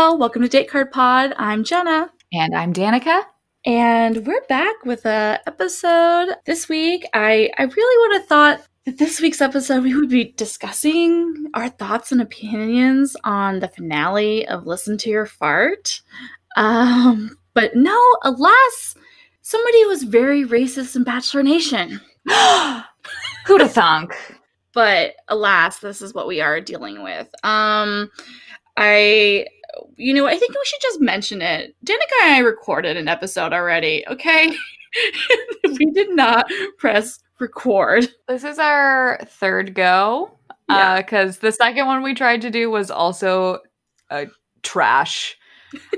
y'all. Welcome to Date Card Pod. I'm Jenna. And I'm Danica. And we're back with a episode this week. I, I really would have thought that this week's episode we would be discussing our thoughts and opinions on the finale of Listen to Your Fart. Um, but no, alas, somebody was very racist in Bachelor Nation. Who'da thunk? But alas, this is what we are dealing with. Um, I you know, I think we should just mention it. Danica and I recorded an episode already, okay? we did not press record. This is our third go. Yeah. Because uh, the second one we tried to do was also uh, trash.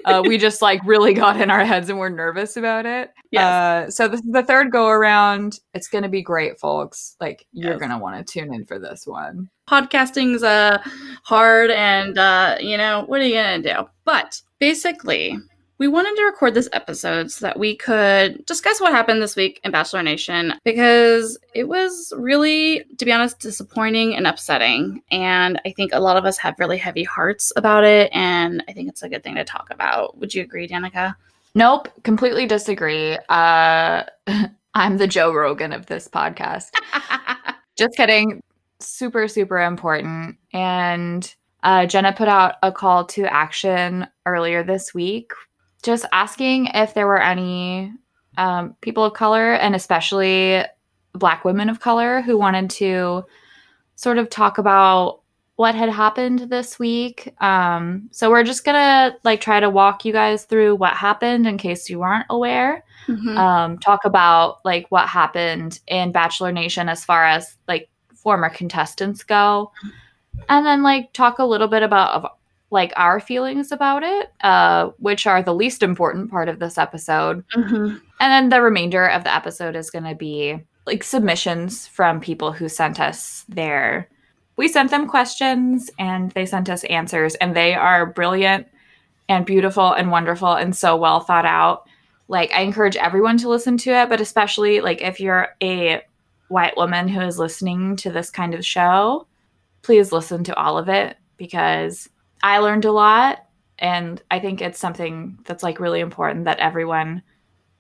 Uh, we just like really got in our heads and we're nervous about it. Yes. Uh, so this is the third go around. It's going to be great, folks. Like you're going to want to tune in for this one podcasting's uh hard and uh you know what are you gonna do but basically we wanted to record this episode so that we could discuss what happened this week in Bachelor Nation because it was really, to be honest, disappointing and upsetting. And I think a lot of us have really heavy hearts about it. And I think it's a good thing to talk about. Would you agree, Danica? Nope, completely disagree. Uh, I'm the Joe Rogan of this podcast. Just kidding super, super important. And uh, Jenna put out a call to action earlier this week, just asking if there were any um, people of color and especially Black women of color who wanted to sort of talk about what had happened this week. Um, so we're just gonna like try to walk you guys through what happened in case you aren't aware. Mm-hmm. Um, talk about like what happened in Bachelor Nation as far as like former contestants go. And then like talk a little bit about of, like our feelings about it uh, which are the least important part of this episode. Mm-hmm. and then the remainder of the episode is going to be like submissions from people who sent us their we sent them questions and they sent us answers and they are brilliant and beautiful and wonderful and so well thought out. Like i encourage everyone to listen to it but especially like if you're a white woman who is listening to this kind of show, please listen to all of it because I learned a lot. And I think it's something that's like really important that everyone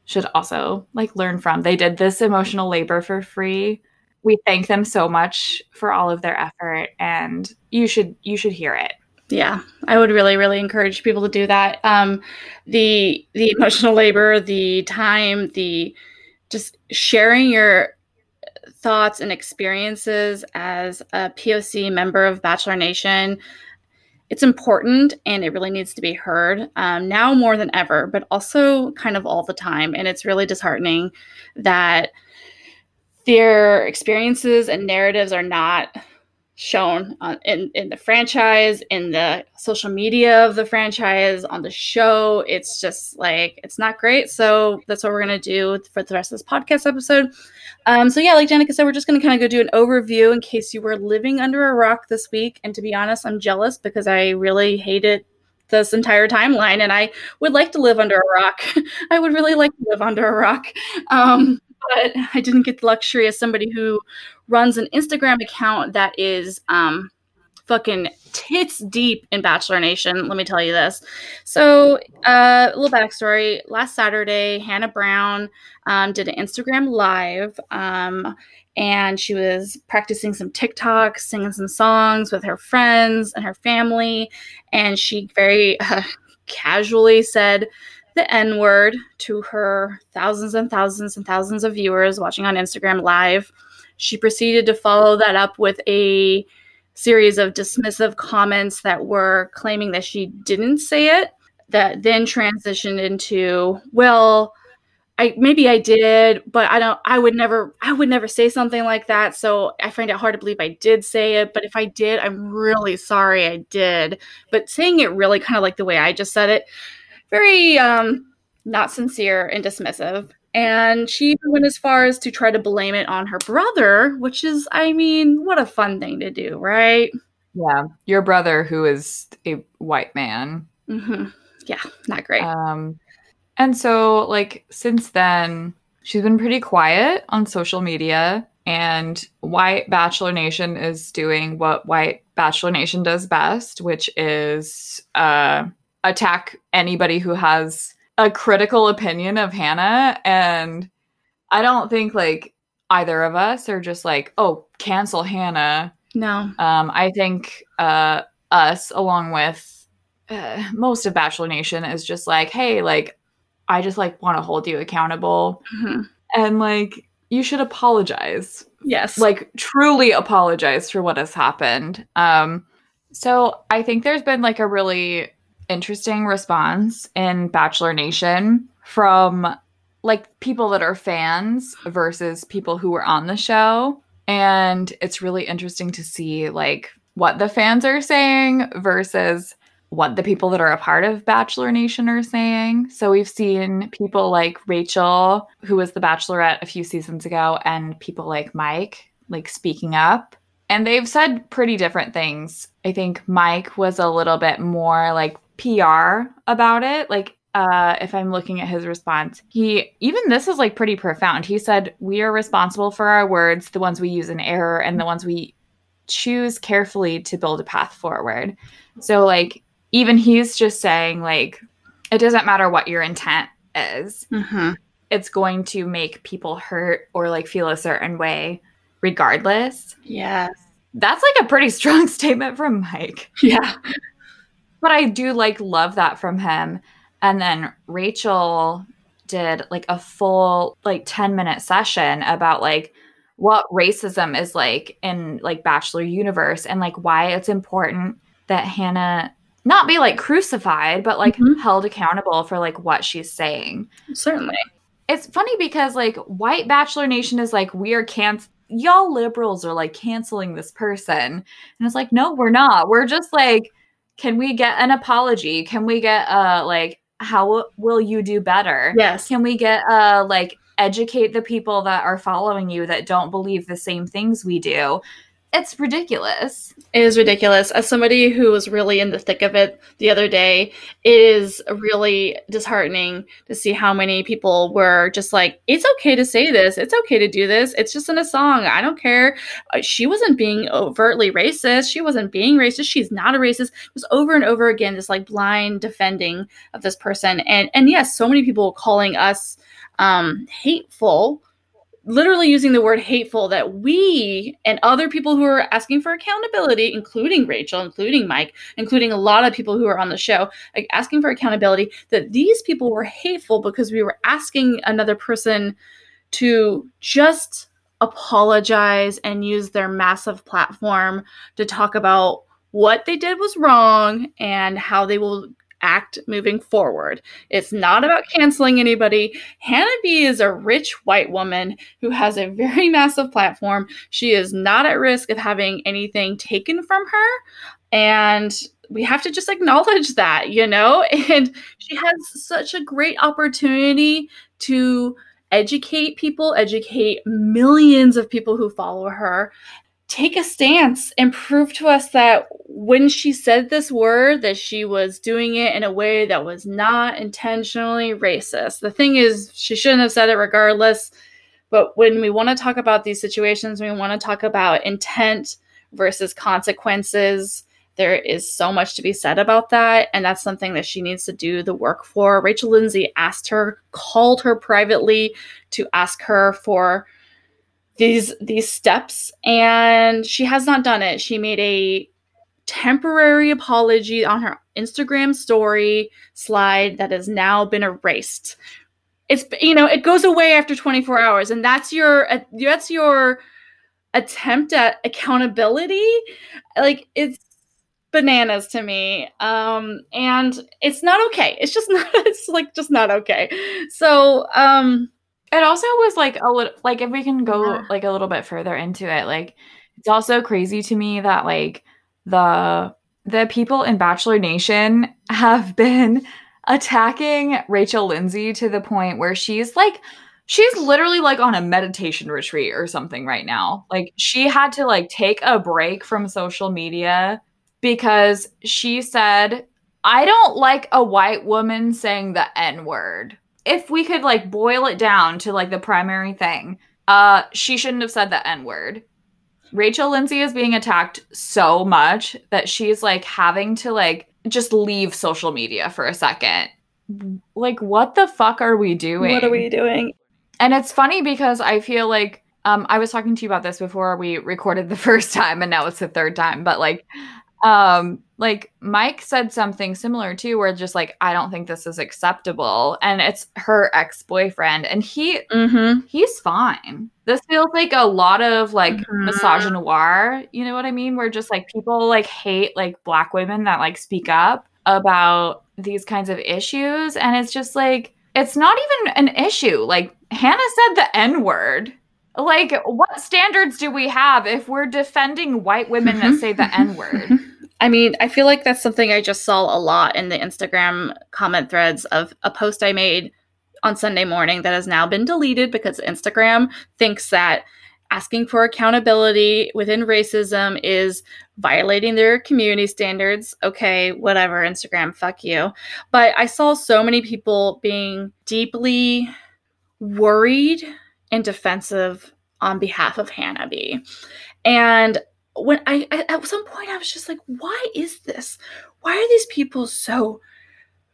should also like learn from. They did this emotional labor for free. We thank them so much for all of their effort and you should you should hear it. Yeah, I would really, really encourage people to do that. Um, the the emotional labor, the time, the just sharing your thoughts and experiences as a POC member of Bachelor Nation. It's important and it really needs to be heard um, now more than ever, but also kind of all the time. And it's really disheartening that their experiences and narratives are not shown on, in, in the franchise, in the social media of the franchise, on the show. It's just like, it's not great. So that's what we're to do for the rest of this podcast episode. Um, so yeah, like Danica said, we're just to kind of go do an overview in case you were living under a rock this week. And to be honest, I'm jealous because I really hated this entire timeline and I would like to live under a rock. I would really like to live under a rock. Um, but I didn't get the luxury as somebody who runs an Instagram account that is um, fucking tits deep in Bachelor Nation. Let me tell you this. So, uh, a little backstory. Last Saturday, Hannah Brown um, did an Instagram live. Um, and she was practicing some TikToks, singing some songs with her friends and her family. And she very uh, casually said the N word to her thousands and thousands and thousands of viewers watching on Instagram live. She proceeded to follow that up with a series of dismissive comments that were claiming that she didn't say it, that then transitioned into, well, I maybe I did, but I don't I would never I would never say something like that. So I find it hard to believe I did say it, but if I did, I'm really sorry I did. But saying it really kind of like the way I just said it, very um not sincere and dismissive. And she even went as far as to try to blame it on her brother, which is, I mean, what a fun thing to do, right? Yeah. Your brother, who is a white man. Mm-hmm. Yeah, not great. Um, and so, like, since then, she's been pretty quiet on social media. And White Bachelor Nation is doing what White Bachelor Nation does best, which is uh, attack anybody who has a critical opinion of Hannah. And I don't think like either of us are just like, oh, cancel Hannah. No. Um, I think uh, us, along with uh, most of Bachelor Nation, is just like, hey, like, I just like want to hold you accountable, Mhm. and like, you should apologize, Yes. like, truly apologize for what has happened. Um, so I think there's been like a really interesting response in Bachelor Nation from like people that are fans versus people who were on the show. And it's really interesting to see like what the fans are saying versus what the people that are a part of Bachelor Nation are saying. So we've seen people like Rachel, who was the Bachelorette a few seasons ago, and people like Mike, like speaking up. And they've said pretty different things. I think Mike was a little bit more like PR about it. Like, uh, if I'm looking at his response, he even this is like pretty profound. He said, We are responsible for our words, the ones we use in error, and the ones we choose carefully to build a path forward. So, like, even he's just saying, like, it doesn't matter what your intent is, Mhm. it's going to make people hurt or like feel a certain way regardless. Yes. That's like a pretty strong statement from Mike. Yeah. But I do like love that from him. And then Rachel did like a full like 10 minute session about like what racism is like in like Bachelor universe and like why it's important that Hannah not be like crucified, but like Mhm. held accountable for like what she's saying. Certainly. It's funny because like white Bachelor Nation is like we are can y'all liberals are like canceling this person. And it's like, no, we're not. We're just like, can we get an apology? Can we get uh like how will you do better? Yes. Can we get uh like educate the people that are following you that don't believe the same things we do? It's ridiculous. It is ridiculous. As somebody who was really in the thick of it the other day, it is really disheartening to see how many people were just like, it's okay to say this. It's okay to do this. It's just in a song. I don't care. Uh, She wasn't being overtly racist. She wasn't being racist. She's not a racist. It was over and over again, this like blind defending of this person. And and yes, so many people calling us um hateful literally using the word hateful that we and other people who are asking for accountability, including Rachel, including Mike, including a lot of people who are on the show, like asking for accountability, that these people were hateful because we were asking another person to just apologize and use their massive platform to talk about what they did was wrong and how they will act moving forward. It's not about canceling anybody. Hannah B is a rich white woman who has a very massive platform. She is not at risk of having anything taken from her. And we have to just acknowledge that, you know? And she has such a great opportunity to educate people, educate millions of people who follow her. Take a stance and prove to us that when she said this word that she was doing it in a way that was not intentionally racist. The thing is she shouldn't have said it regardless, but when we want to talk about these situations, we want to talk about intent versus consequences. There is so much to be said about that, and that's something that she needs to do the work for. Rachel Lindsay asked her, called her privately to ask her for these these steps, and she has not done it. She made a temporary apology on her Instagram story slide that has now been erased. It's you know, it goes away after 24 hours and that's your uh, that's your attempt at accountability. Like it's bananas to me. Um and it's not okay. It's just not it's like just not okay. So, um It also was like a little like if we can go Yeah. like a little bit further into it, like it's also crazy to me that like the the people in Bachelor Nation have been attacking Rachel Lindsay to the point where she's like she's literally like on a meditation retreat or something right now. Like she had to like take a break from social media because she said I don't like a white woman saying the N word. If we could like boil it down to like the primary thing, uh, she shouldn't have said the N word. Rachel Lindsay is being attacked so much that she's like having to like just leave social media for a second. Like, what the fuck are we doing? What are we doing? And it's funny because I feel like um, I was talking to you about this before we recorded the first time, and now it's the third time. But like, um, like Mike said something similar too, where just like I don't think this is acceptable, and it's her ex boyfriend, and he Mm-hmm. he's fine. This feels like a lot of like Mhm. misogynoir, you know what I mean? Where just like people like hate like black women that like speak up about these kinds of issues. And it's just like, it's not even an issue. Like Hannah said the N word. Like, what standards do we have if we're defending white women that say the N word? I mean, I feel like that's something I just saw a lot in the Instagram comment threads of a post I made on Sunday morning that has now been deleted because Instagram thinks that asking for accountability within racism is violating their community standards. Okay, whatever, Instagram, fuck you. But I saw so many people being deeply worried and defensive on behalf of Hannah B. And when I, I at some point I was just like, why is this? Why are these people so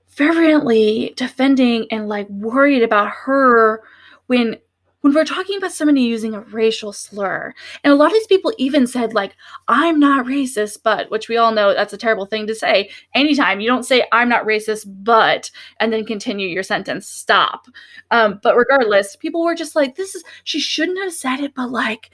fervently defending and like worried about her when when we're talking about somebody using a racial slur? And a lot of these people even said like i'm not racist but which we all know that's a terrible thing to say anytime. You don't say i'm not racist but and then continue your sentence. Stop. Um, but regardless people were just like this is she shouldn't have said it but like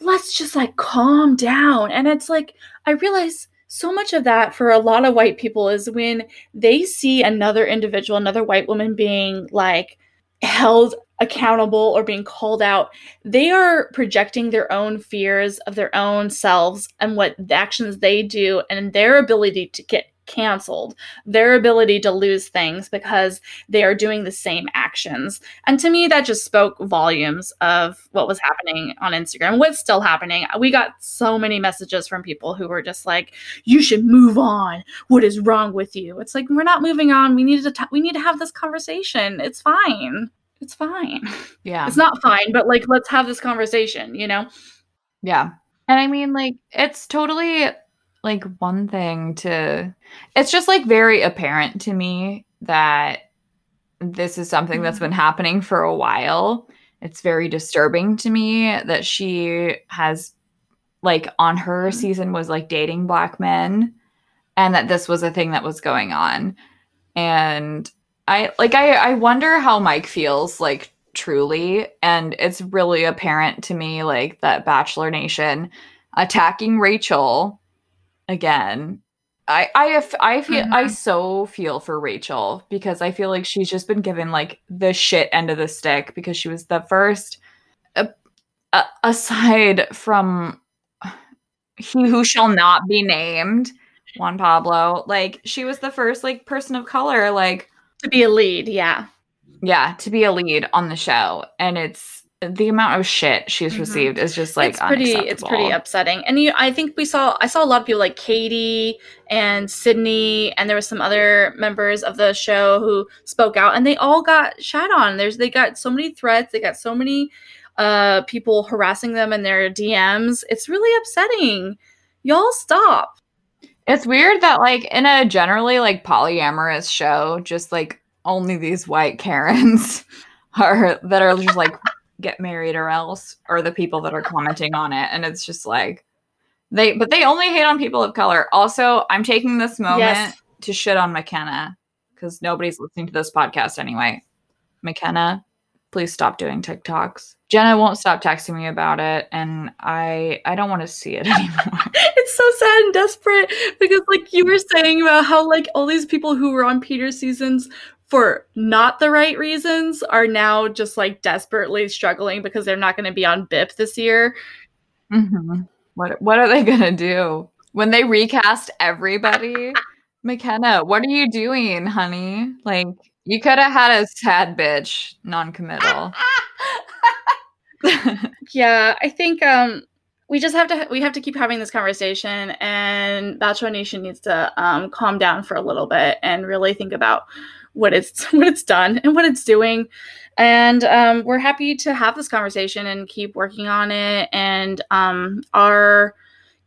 let's just like calm down. And it's like i realize so much of that for a lot of white people is when they see another individual another white woman being like held accountable or being called out, they are projecting their own fears of their own selves and what the actions they do and their ability to get canceled, their ability to lose things because they are doing the same actions. And to me, that just spoke volumes of what was happening on Instagram, what's still happening. We got so many messages from people who were just like, "You should move on. What is wrong with you?" It's like we're not moving on. We need to t- we need to have this conversation. It's fine. It's fine. Yeah. It's not fine, but like let's have this conversation, you know? Yeah. And I mean, like, it's totally like one thing to, it's just like very apparent to me that this is something that's mm-hmm. been happening for a while. It's very disturbing to me that she has, like, on her mm-hmm. season was like dating black men and that this was a thing that was going on. And I, like, I, I wonder how Mike feels, like, truly. And it's really apparent to me, like, that Bachelor Nation attacking Rachel again. I I I feel I Mhm. so feel for Rachel because I feel like she's just been given like the shit end of the stick because she was the first a, a, aside from he who shall not be named Juan Pablo like she was the first like person of color like To be a lead, yeah. yeah to be a lead on the show and it's the amount of shit she's Mhm. received is just like it's pretty it's pretty upsetting. And you I think we saw I saw a lot of people like Katie and Sydney and there was some other members of the show who spoke out and they all got shat on. There's they got so many threats, they got so many uh people harassing them in their DMs. It's really upsetting. Y'all stop. It's weird that like in a generally like polyamorous show, just like only these white Karens are that are just like get married or else, or the people that are commenting on it, and it's just like they but they only hate on people of color. Also, I'm taking this moment Yes. to shit on Mykenna because nobody's listening to this podcast anyway. Mykenna, please stop doing TikToks. Jenna won't stop texting me about it, and I I don't want to see it anymore. it's so sad and desperate because like you were saying about how like all these people who were on Peter seasons for not the right reasons are now just like desperately struggling because they're not going to be on BIP this year. hmm What what are they gonna do when they recast everybody? Mykenna, what are you doing, honey? Like you could have had a sad bitch non-committal. Yeah, I think um we just have to we have to keep having this conversation and Bachelor Nation needs to um calm down for a little bit and really think about what it's what it's done and what it's doing. And um we're happy to have this conversation and keep working on it and um our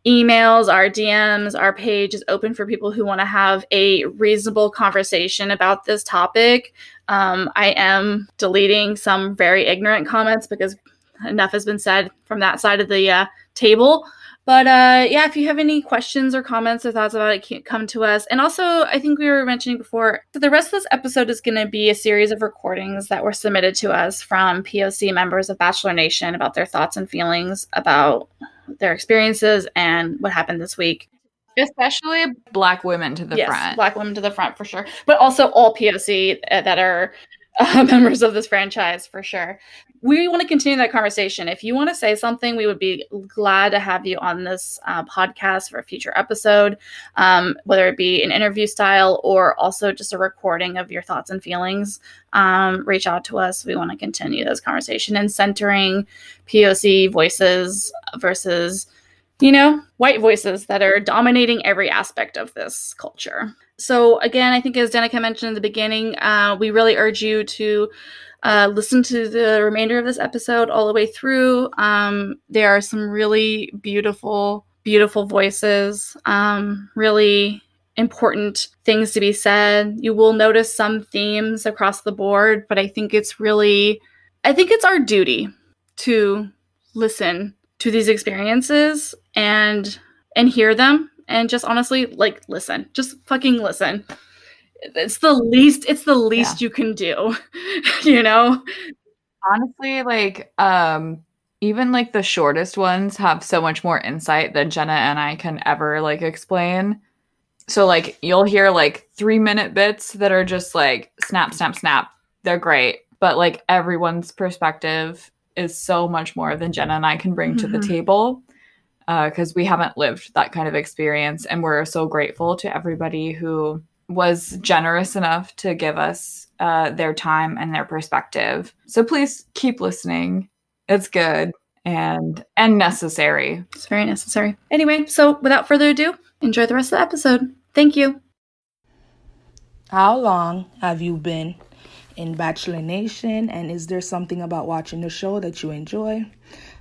emails, our DMs, our page is open for people who want to have a reasonable conversation about this topic. Um, I am deleting some very ignorant comments because enough has been said from that side of the uh, table. But uh, yeah, if you have any questions or comments or thoughts about it, come to us. And also, I think we were mentioning before, so the rest of this episode is going to be a series of recordings that were submitted to us from POC members of Bachelor Nation about their thoughts and feelings about their experiences and what happened this week. Especially black women to the yes, front. Black women to the front for sure. But also all POC uh, that are uh, members of this franchise for sure. We want to continue that conversation. If you want to say something, we would be glad to have you on this uh, podcast for a future episode, um, whether it be an interview style or also just a recording of your thoughts and feelings. Um, reach out to us. We want to continue this conversation and centering POC voices versus you know, white voices that are dominating every aspect of this culture. So, again, I think as Danica mentioned in the beginning, uh, we really urge you to uh, listen to the remainder of this episode all the way through. Um, there are some really beautiful, beautiful voices, um, really important things to be said. You will notice some themes across the board, but I think it's really, I think it's our duty to listen to these experiences and and hear them and just honestly like listen just fucking listen it's the least it's the least yeah. you can do you know honestly like um even like the shortest ones have so much more insight than jenna and i can ever like explain so like you'll hear like three minute bits that are just like snap snap snap they're great but like everyone's perspective is so much more than Jenna and I can bring mm-hmm. to the mm-hmm. table because uh, we haven't lived that kind of experience. And we're so grateful to everybody who was generous enough to give us uh, their time and their perspective. So please keep listening. It's good and and necessary. It's very necessary. Anyway, so without further ado, enjoy the rest of the episode. Thank you. How long have you been in Bachelor Nation? And is there something about watching the show that you enjoy?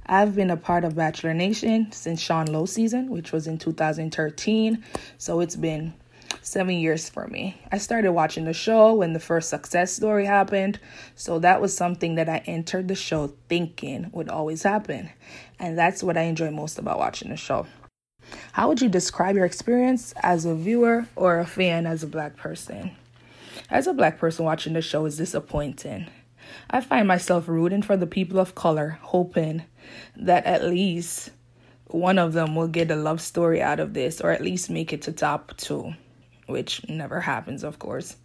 I've been a part of Bachelor Nation since Sean Lowe season, which was in 2013. So it's been seven years for me. I started watching the show when the first success story happened. So that was something that I entered the show thinking would always happen. And that's what I enjoy most about watching the show. How would you describe your experience as a viewer or a fan as a black person? As a black person watching the show is disappointing. I find myself rooting for the people of color, hoping that at least one of them will get a love story out of this or at least make it to top two, which never happens, of course.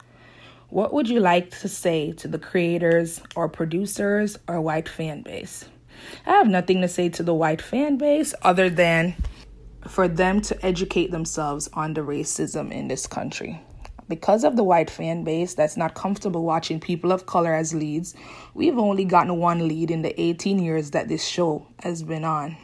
What would you like to say to the creators or producers or white fan base? I have nothing to say to the white fan base other than for them to educate themselves on the racism in this country. Because of the white fan base that's not comfortable watching people of color as leads, we've only gotten one lead in the 18 years that this show has been on.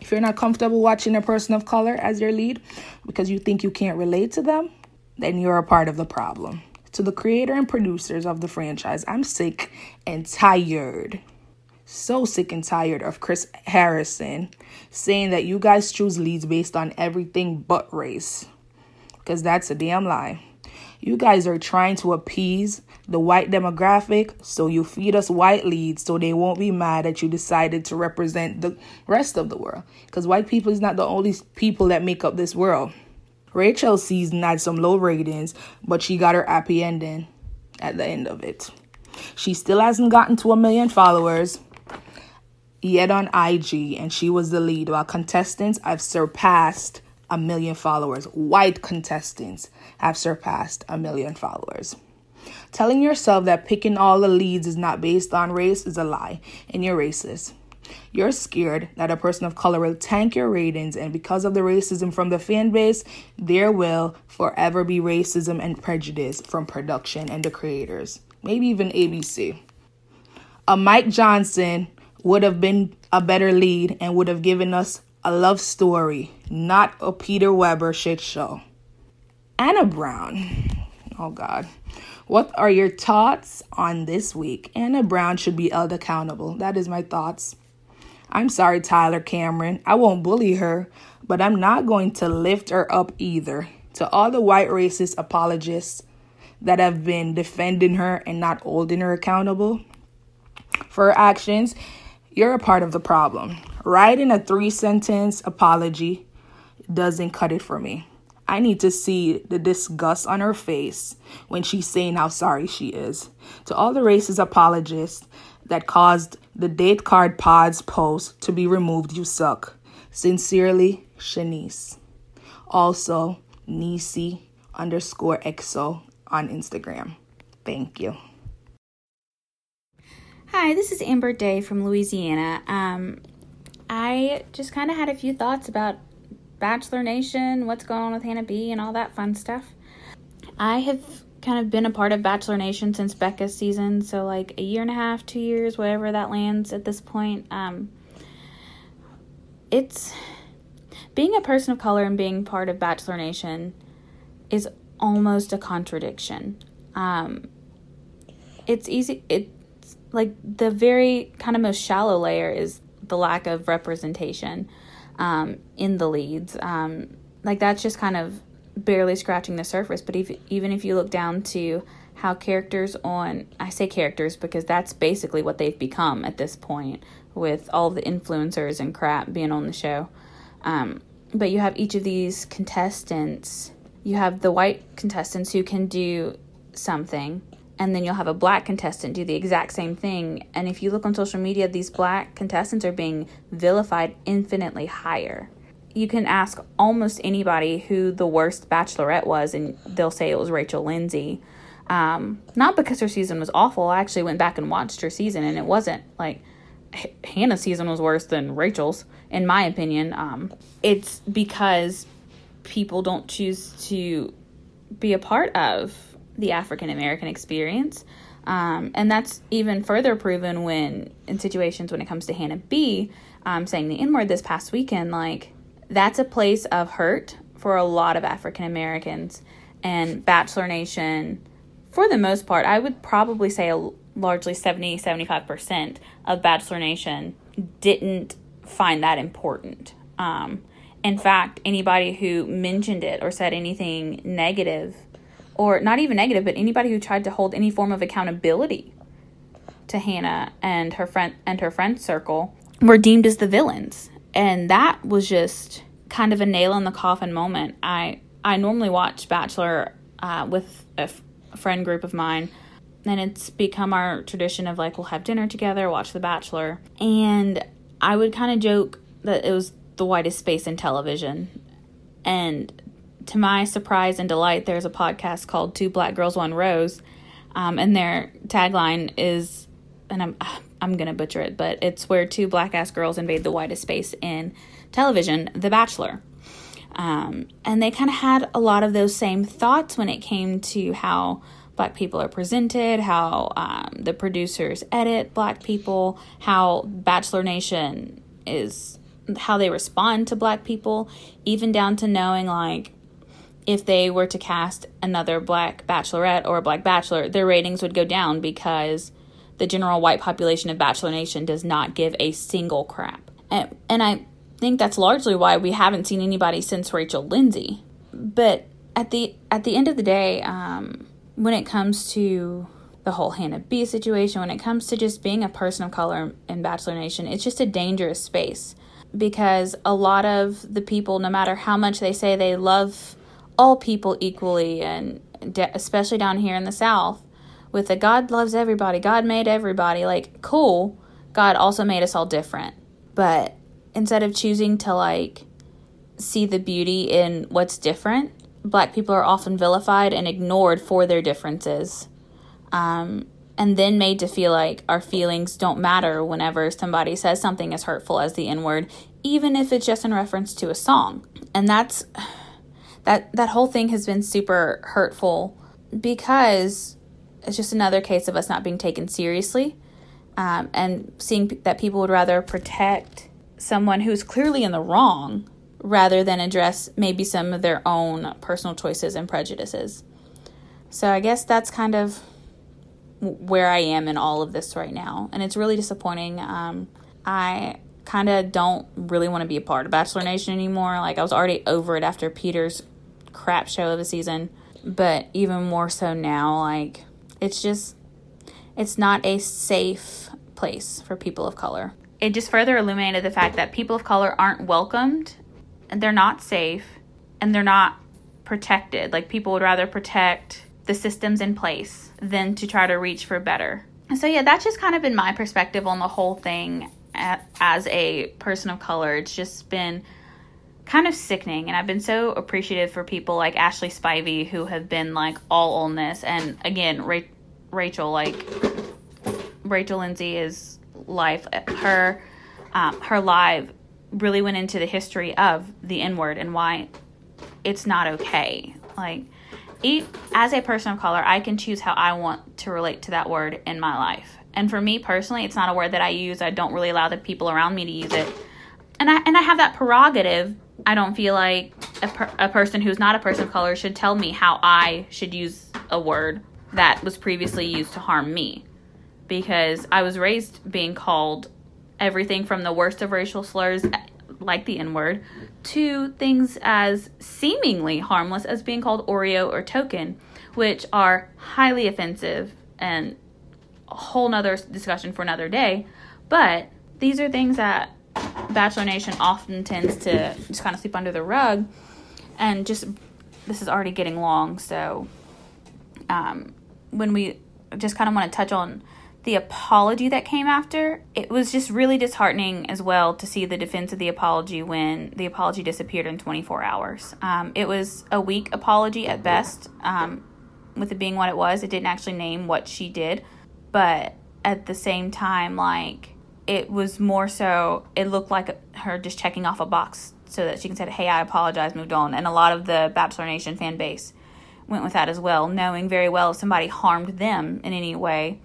If you're not comfortable watching a person of color as your lead because you think you can't relate to them, then you're a part of the problem. To the creator and producers of the franchise, I'm sick and tired. So sick and tired of Chris Harrison saying that you guys choose leads based on everything but race. Because that's a damn lie. You guys are trying to appease the white demographic, so you feed us white leads so they won't be mad that you decided to represent the rest of the world. Because white people is not the only people that make up this world. Rachel season had some low ratings, but she got her happy ending at the end of it. She still hasn't gotten to a million followers yet on IG, and she was the lead, while contestants I've surpassed a million followers. White contestants have surpassed a million followers. Telling yourself that picking all the leads is not based on race is a lie, and you're racist. You're scared that a person of color will tank your ratings, and because of the racism from the fan base, there will forever be racism and prejudice from production and the creators, maybe even ABC. A Mike Johnson would have been a better lead and would have given us a love story, not a Peter Weber shit show. Hannah Brown. Oh God. What are your thoughts on this week? Hannah Brown should be held accountable. That is my thoughts. I'm sorry, Tyler Cameron. I won't bully her, but I'm not going to lift her up either. To all the white racist apologists that have been defending her and not holding her accountable for her actions, you're a part of the problem. Writing a three sentence apology doesn't cut it for me. I need to see the disgust on her face when she's saying how sorry she is. To all the racist apologists that caused the date card pods post to be removed, you suck. Sincerely, Shanice. Also, Nisi underscore EXO on Instagram. Thank you. Hi, this is Amber Day from Louisiana. Um, I just kind of had a few thoughts about Bachelor Nation, what's going on with Hannah B, and all that fun stuff. I have kind of been a part of Bachelor Nation since Becca's season, so like a year and a half, two years, whatever that lands at this point. Um, it's being a person of color and being part of Bachelor Nation is almost a contradiction. Um, it's easy. It's like the very kind of most shallow layer is the lack of representation um, in the leads. Um, like that's just kind of barely scratching the surface. But if, even if you look down to how characters on, I say characters because that's basically what they've become at this point with all the influencers and crap being on the show. Um, but you have each of these contestants. You have the white contestants who can do something, and then you'll have a black contestant do the exact same thing. And if you look on social media, these black contestants are being vilified infinitely higher. You can ask almost anybody who the worst bachelorette was, and they'll say it was Rachel Lindsay. Um, not because her season was awful. I actually went back and watched her season, and it wasn't like H- Hannah's season was worse than Rachel's, in my opinion. Um, it's because people don't choose to be a part of the African American experience. Um, and that's even further proven when, in situations when it comes to Hannah B, um, saying the N word this past weekend, like, that's a place of hurt for a lot of African Americans. And Bachelor Nation, for the most part, I would probably say a, largely 70 75% of Bachelor Nation didn't find that important. Um, in fact, anybody who mentioned it or said anything negative or not even negative, but anybody who tried to hold any form of accountability to Hannah and her friend and her friend circle were deemed as the villains. And that was just kind of a nail in the coffin moment. I I normally watch Bachelor uh, with a, f- friend group of mine, and it's become our tradition of like we'll have dinner together, watch The Bachelor, and I would kind of joke that it was the whitest space in television, and to my surprise and delight, there's a podcast called Two Black Girls One Rose, um, and their tagline is, and I'm I'm gonna butcher it, but it's where two black ass girls invade the whitest space in television, The Bachelor. Um, and they kind of had a lot of those same thoughts when it came to how black people are presented, how um, the producers edit black people, how Bachelor Nation is, how they respond to black people, even down to knowing like if they were to cast another black bachelorette or a black bachelor, their ratings would go down because the general white population of Bachelor Nation does not give a single crap. And, and I think that's largely why we haven't seen anybody since Rachel Lindsay. But at the at the end of the day, um, when it comes to the whole Hannah B situation, when it comes to just being a person of color in Bachelor Nation, it's just a dangerous space because a lot of the people, no matter how much they say they love all people equally, and especially down here in the South, with the God loves everybody, God made everybody, like, cool. God also made us all different. But instead of choosing to, like, see the beauty in what's different, black people are often vilified and ignored for their differences. Um, and then made to feel like our feelings don't matter whenever somebody says something as hurtful as the N word, even if it's just in reference to a song. And that's that that whole thing has been super hurtful because it's just another case of us not being taken seriously um, and seeing that people would rather protect someone who's clearly in the wrong rather than address maybe some of their own personal choices and prejudices. So I guess that's kind of where I am in all of this right now, and it's really disappointing. Um, I kind of don't really want to be a part of Bachelor Nation anymore. Like I was already over it after Peter's crap show of the season, but even more so now, like it's just it's not a safe place for people of color. It just further illuminated the fact that people of color aren't welcomed and they're not safe and they're not protected. Like people would rather protect the systems in place than to try to reach for better. So yeah, that's just kind of been my perspective on the whole thing as a person of color. It's just been kind of sickening and I've been so appreciative for people like Ashley Spivey who have been like all on this and again Ra- Rachel like Rachel Lindsay is life her um, her live really went into the history of the N word and why it's not okay. Like, as a person of color, I can choose how I want to relate to that word in my life. And for me personally, it's not a word that I use. I don't really allow the people around me to use it. And I and I have that prerogative. I don't feel like a, per, a person who's not a person of color should tell me how I should use a word that was previously used to harm me. Because I was raised being called everything from the worst of racial slurs eh, like the N word, to things as seemingly harmless as being called Oreo or token, which are highly offensive and a whole nother discussion for another day. But these are things that Bachelor Nation often tends to just kind of sleep under the rug. And just, this is already getting long, so um, when we just kind of want to touch on the apology that came after, it was just really disheartening as well to see the defense of the apology when the apology disappeared in 24 hours. Um, it was a weak apology at best, um, with it being what it was. It didn't actually name what she did, but at the same time, like, it was more so, it looked like her just checking off a box so that she can say, hey, I apologize, moved on. And a lot of the Bachelor Nation fan base went with that as well, knowing very well if somebody harmed them in any way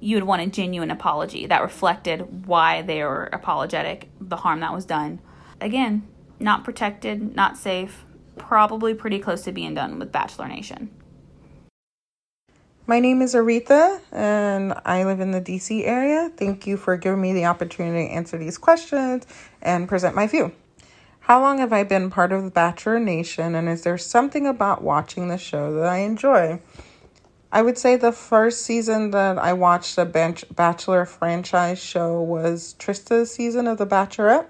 you would want a genuine apology that reflected why they were apologetic, the harm that was done. Again, not protected, not safe, probably pretty close to being done with Bachelor Nation. My name is Aretha and I live in the DC area. Thank you for giving me the opportunity to answer these questions and present my view. How long have I been part of the Bachelor Nation and is there something about watching the show that I enjoy? I would say the first season that I watched a Bachelor franchise show was Trista's season of The Bachelorette.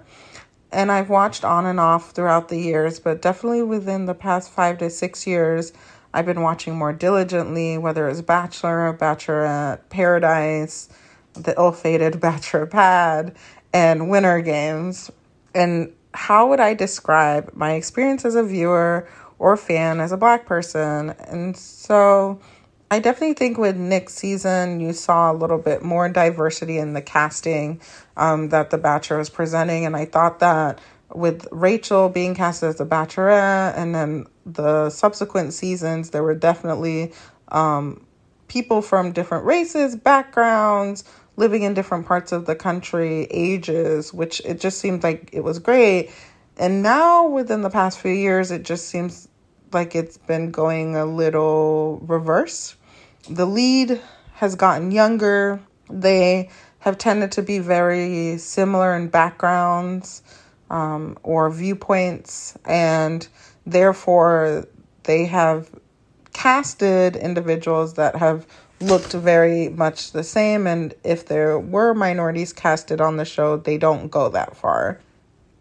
And I've watched on and off throughout the years, but definitely within the past five to six years, I've been watching more diligently, whether it's Bachelor, Bachelorette, Paradise, the ill fated Bachelor Pad, and Winter Games. And how would I describe my experience as a viewer or fan as a black person? And so I definitely think with Nick's season, you saw a little bit more diversity in the casting um, that The Bachelor was presenting. And I thought that with Rachel being cast as the Bachelorette and then the subsequent seasons, there were definitely um, people from different races, backgrounds, living in different parts of the country, ages, which it just seemed like it was great. And now, within the past few years, it just seems like it's been going a little reverse the lead has gotten younger. They have tended to be very similar in backgrounds um, or viewpoints, and therefore they have casted individuals that have looked very much the same. And if there were minorities casted on the show, they don't go that far.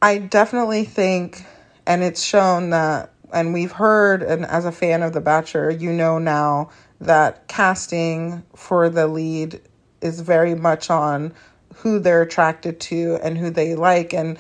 I definitely think, and it's shown that, and we've heard, and as a fan of The Bachelor, you know now that casting for the lead is very much on who they're attracted to and who they like and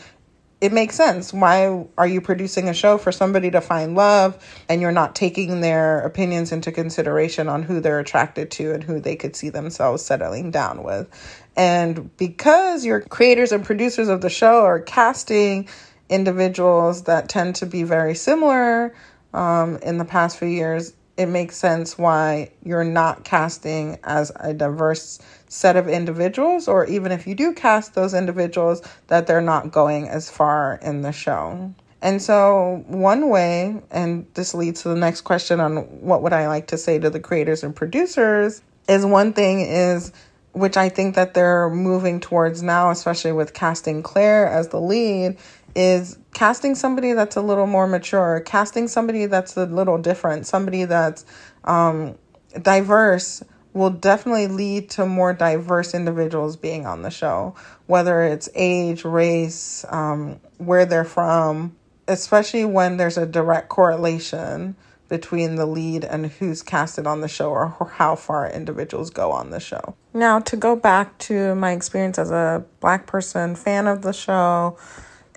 it makes sense. Why are you producing a show for somebody to find love and you're not taking their opinions into consideration on who they're attracted to and who they could see themselves settling down with? And because your creators and producers of the show are casting individuals that tend to be very similar um, in the past few years, it makes sense why you're not casting as a diverse set of individuals, or even if you do cast those individuals, that they're not going as far in the show. And so, one way, and this leads to the next question on what would I like to say to the creators and producers, is one thing is which I think that they're moving towards now, especially with casting Clare as the lead, is casting somebody that's a little more mature, casting somebody that's a little different, somebody that's um, diverse will definitely lead to more diverse individuals being on the show, whether it's age, race, um, where they're from, especially when there's a direct correlation between the lead and who's casted on the show or how far individuals go on the show. Now, to go back to my experience as a black person fan of the show,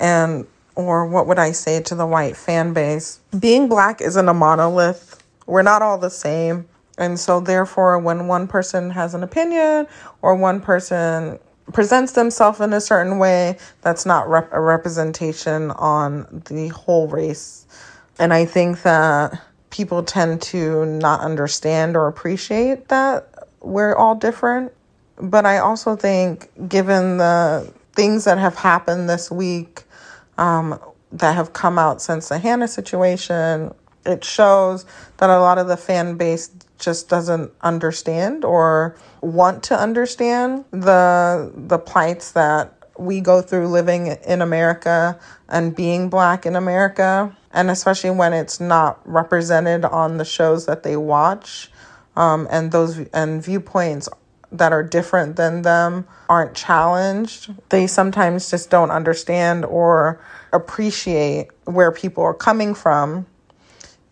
and or what would I say to the white fan base? Being black isn't a monolith. We're not all the same. And so, therefore, when one person has an opinion or one person presents themselves in a certain way, that's not rep- a representation on the whole race. And I think that people tend to not understand or appreciate that we're all different. But I also think, given the things that have happened this week um, that have come out since the Hannah situation, it shows that a lot of the fan base just doesn't understand or want to understand the the plights that we go through living in America and being black in America. And especially when it's not represented on the shows that they watch um, and those and viewpoints that are different than them aren't challenged they sometimes just don't understand or appreciate where people are coming from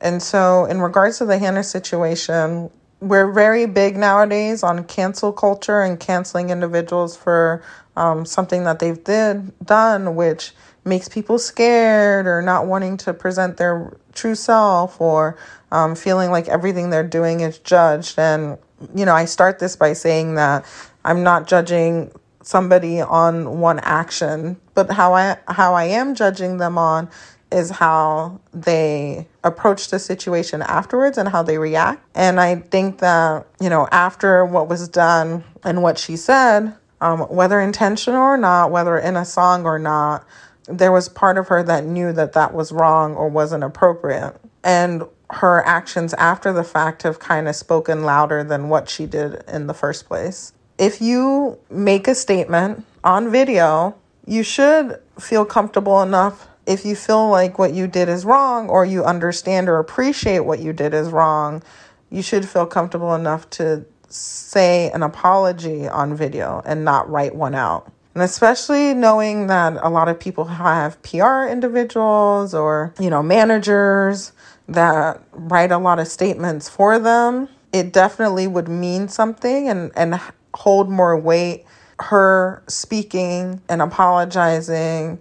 and so in regards to the hannah situation we're very big nowadays on cancel culture and canceling individuals for um, something that they've did done which makes people scared or not wanting to present their true self or um, feeling like everything they're doing is judged. And, you know, I start this by saying that I'm not judging somebody on one action, but how I how I am judging them on is how they approach the situation afterwards and how they react. And I think that, you know, after what was done and what she said, um, whether intentional or not, whether in a song or not, there was part of her that knew that that was wrong or wasn't appropriate. And her actions after the fact have kind of spoken louder than what she did in the first place. If you make a statement on video, you should feel comfortable enough if you feel like what you did is wrong or you understand or appreciate what you did is wrong, you should feel comfortable enough to say an apology on video and not write one out. And especially knowing that a lot of people have PR individuals or, you know, managers that write a lot of statements for them, it definitely would mean something and, and hold more weight her speaking and apologizing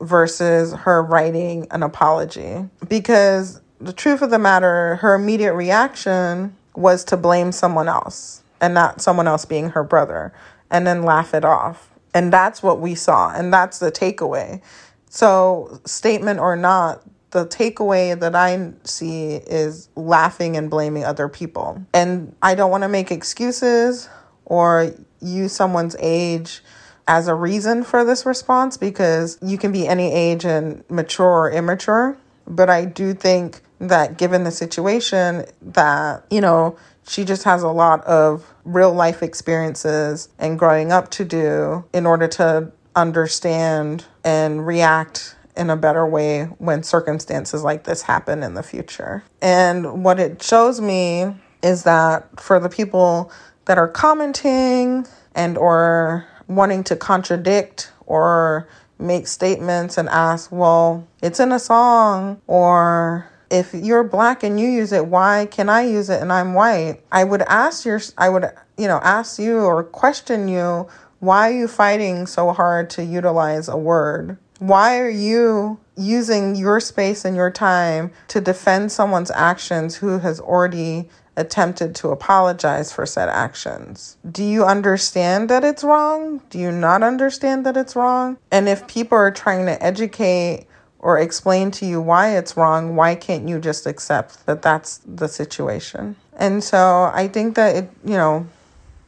versus her writing an apology. Because the truth of the matter, her immediate reaction was to blame someone else and not someone else being her brother and then laugh it off. And that's what we saw. And that's the takeaway. So, statement or not, the takeaway that I see is laughing and blaming other people. And I don't want to make excuses or use someone's age as a reason for this response because you can be any age and mature or immature. But I do think that given the situation, that, you know, she just has a lot of real life experiences and growing up to do in order to understand and react in a better way when circumstances like this happen in the future. And what it shows me is that for the people that are commenting and or wanting to contradict or make statements and ask, well, it's in a song or if you're black and you use it, why can I use it and I'm white? I would ask your I would, you know, ask you or question you, why are you fighting so hard to utilize a word? Why are you using your space and your time to defend someone's actions who has already attempted to apologize for said actions. Do you understand that it's wrong? Do you not understand that it's wrong? And if people are trying to educate or explain to you why it's wrong, why can't you just accept that that's the situation? And so I think that it, you know,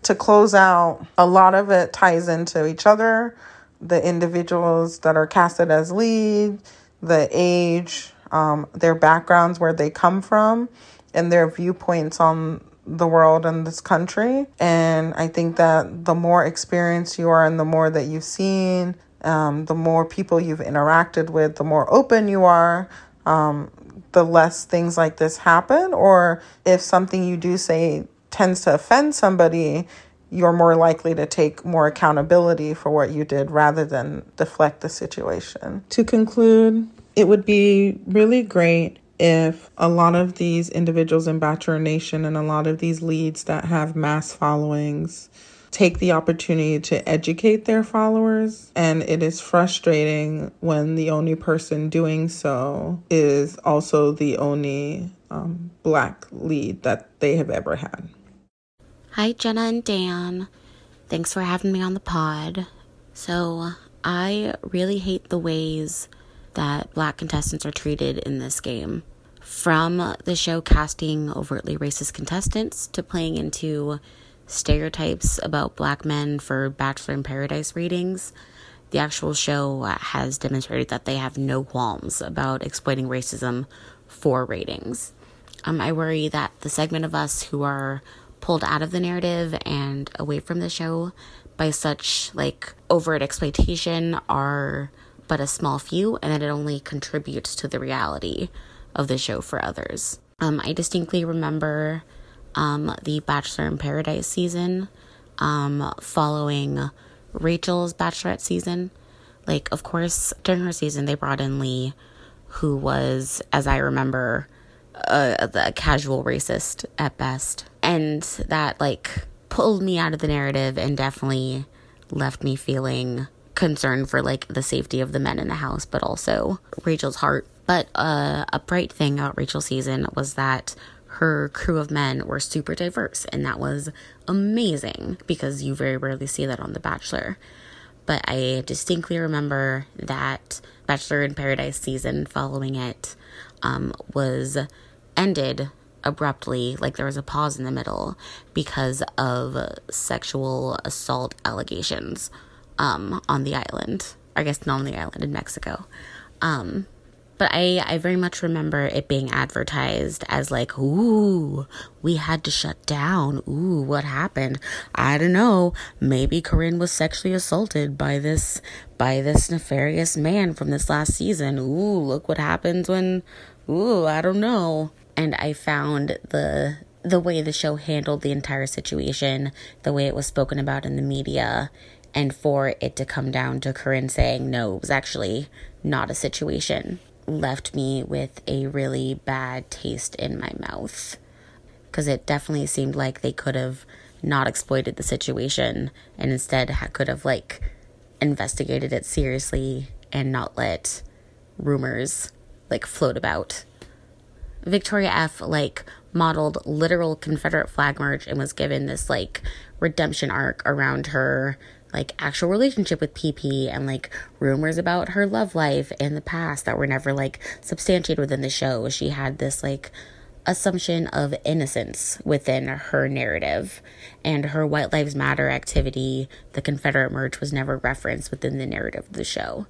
to close out, a lot of it ties into each other. The individuals that are casted as lead, the age, um, their backgrounds, where they come from, and their viewpoints on the world and this country. And I think that the more experienced you are and the more that you've seen, um, the more people you've interacted with, the more open you are, um, the less things like this happen. Or if something you do say tends to offend somebody, you're more likely to take more accountability for what you did rather than deflect the situation. To conclude, it would be really great if a lot of these individuals in Bachelor Nation and a lot of these leads that have mass followings take the opportunity to educate their followers. And it is frustrating when the only person doing so is also the only um, black lead that they have ever had. Hi, Jenna and Dan. Thanks for having me on the pod. So, I really hate the ways that black contestants are treated in this game. From the show casting overtly racist contestants to playing into stereotypes about black men for Bachelor in Paradise ratings, the actual show has demonstrated that they have no qualms about exploiting racism for ratings. Um, I worry that the segment of us who are pulled out of the narrative and away from the show by such like overt exploitation are but a small few, and that it only contributes to the reality of the show for others. Um, I distinctly remember um, the Bachelor in Paradise season um, following Rachel's Bachelorette season. Like, of course, during her season, they brought in Lee, who was, as I remember, a, a casual racist at best. And that, like, pulled me out of the narrative and definitely left me feeling concerned for like the safety of the men in the house, but also Rachel's heart. But uh, a bright thing about Rachel's season was that her crew of men were super diverse, and that was amazing because you very rarely see that on The Bachelor. But I distinctly remember that Bachelor in Paradise season following it um, was ended abruptly, like there was a pause in the middle because of sexual assault allegations um, on the island. I guess not on the island in Mexico. Um, but I, I very much remember it being advertised as like, ooh, we had to shut down. Ooh, what happened? I don't know. Maybe Corinne was sexually assaulted by this by this nefarious man from this last season. Ooh, look what happens when ooh, I don't know. And I found the the way the show handled the entire situation, the way it was spoken about in the media, and for it to come down to Corinne saying, no, it was actually not a situation, left me with a really bad taste in my mouth. Because it definitely seemed like they could have not exploited the situation and instead could have, like, investigated it seriously and not let rumors, like, float about. Victoria F., like, modeled literal Confederate flag march and was given this, like, redemption arc around her like actual relationship with PP and like rumors about her love life in the past that were never like substantiated within the show. She had this like assumption of innocence within her narrative and her White Lives Matter activity, the Confederate March was never referenced within the narrative of the show.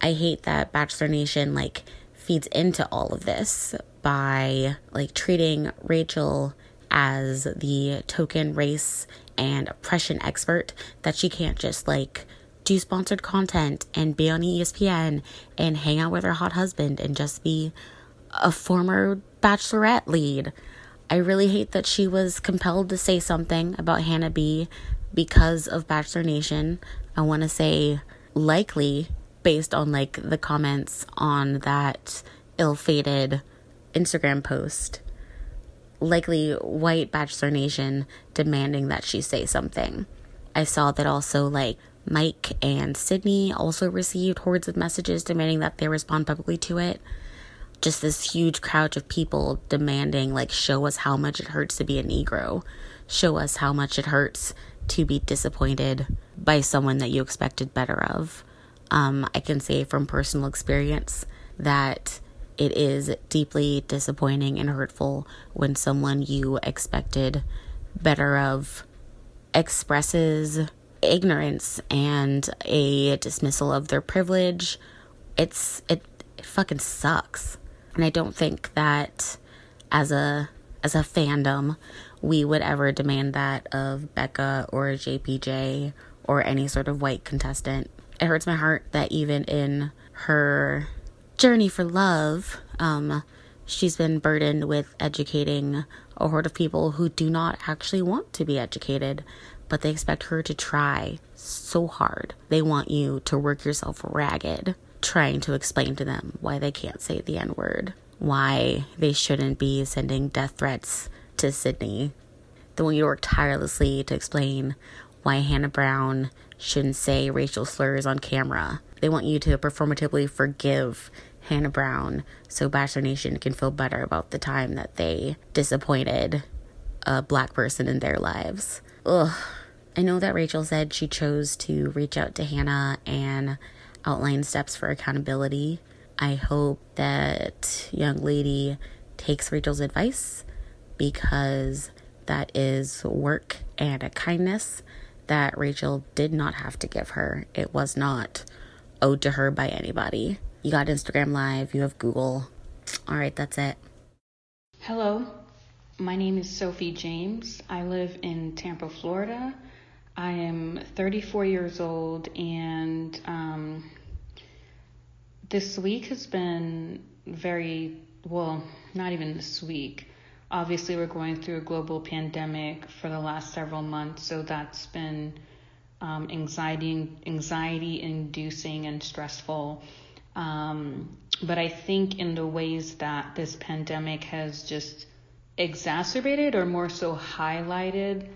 I hate that Bachelor Nation like feeds into all of this by like treating Rachel as the token race and oppression expert that she can't just like do sponsored content and be on ESPN and hang out with her hot husband and just be a former bachelorette lead. I really hate that she was compelled to say something about Hannah B because of Bachelor Nation. I want to say likely based on like the comments on that ill-fated Instagram post likely white Bachelor Nation demanding that she say something. I saw that also, like, Mike and Sydney also received hordes of messages demanding that they respond publicly to it. Just this huge crowd of people demanding, like, show us how much it hurts to be a Negro. Show us how much it hurts to be disappointed by someone that you expected better of. Um, I can say from personal experience that it is deeply disappointing and hurtful when someone you expected better of expresses ignorance and a dismissal of their privilege. It's it, it fucking sucks. And I don't think that as a as a fandom we would ever demand that of Becca or JPJ or any sort of white contestant. It hurts my heart that even in her journey for love, um, she's been burdened with educating a horde of people who do not actually want to be educated, but they expect her to try so hard. They want you to work yourself ragged trying to explain to them why they can't say the N word, why they shouldn't be sending death threats to Sydney. They want you to work tirelessly to explain why Hannah Brown shouldn't say racial slurs on camera. They want you to performatively forgive Hannah Brown so Bachelor Nation can feel better about the time that they disappointed a black person in their lives. Ugh. I know that Rachel said she chose to reach out to Hannah and outline steps for accountability. I hope that young lady takes Rachel's advice because that is work and a kindness that Rachel did not have to give her. It was not owed to her by anybody. You got Instagram Live, you have Google. All right, that's it. Hello, my name is Sophie James. I live in Tampa, Florida. I am 34 years old, and um, this week has been very well, not even this week. Obviously, we're going through a global pandemic for the last several months, so that's been um, anxiety, anxiety inducing and stressful. Um, but I think in the ways that this pandemic has just exacerbated or more so highlighted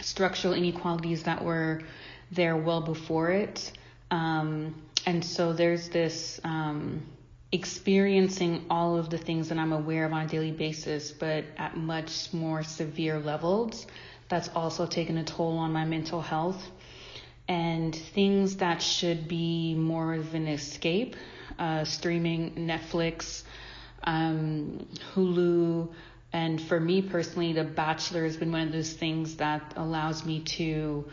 structural inequalities that were there well before it. Um, and so there's this um, experiencing all of the things that I'm aware of on a daily basis, but at much more severe levels. That's also taken a toll on my mental health. And things that should be more of an escape, uh, streaming Netflix, um, Hulu, and for me personally, The Bachelor has been one of those things that allows me to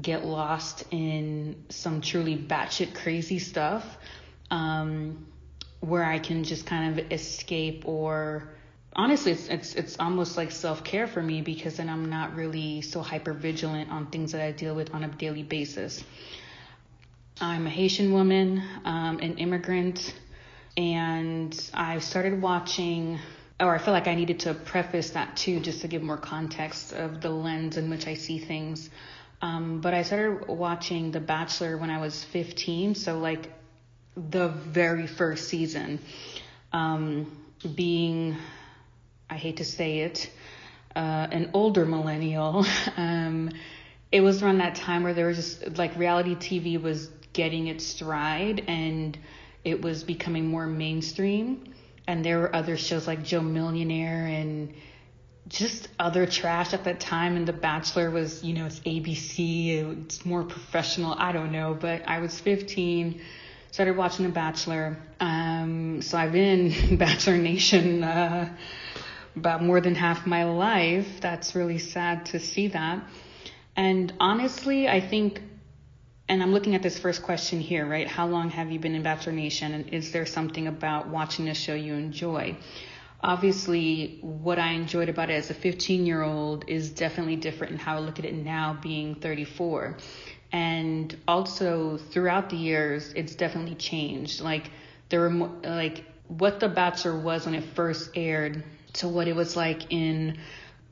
get lost in some truly batshit crazy stuff. Um, where I can just kind of escape or honestly it's it's it's almost like self-care for me because then I'm not really so hyper vigilant on things that I deal with on a daily basis. I'm a Haitian woman, um, an immigrant, and I started watching or I feel like I needed to preface that too, just to give more context of the lens in which I see things. Um, but I started watching The Bachelor when I was 15, so like the very first season. Um, being, I hate to say it, uh, an older millennial, um, it was around that time where there was just like reality TV was getting its stride and it was becoming more mainstream. And there were other shows like Joe Millionaire and just other trash at that time. And The Bachelor was, you know, it's ABC, it's more professional. I don't know, but I was 15 started watching The Bachelor. Um, so I've been in Bachelor Nation uh, about more than half my life. That's really sad to see that. And honestly, I think, and I'm looking at this first question here, right? How long have you been in Bachelor Nation? And is there something about watching the show you enjoy? Obviously, what I enjoyed about it as a 15 year old is definitely different in how I look at it now, being 34 and also throughout the years it's definitely changed. Like there were like what the bachelor was when it first aired to what it was like in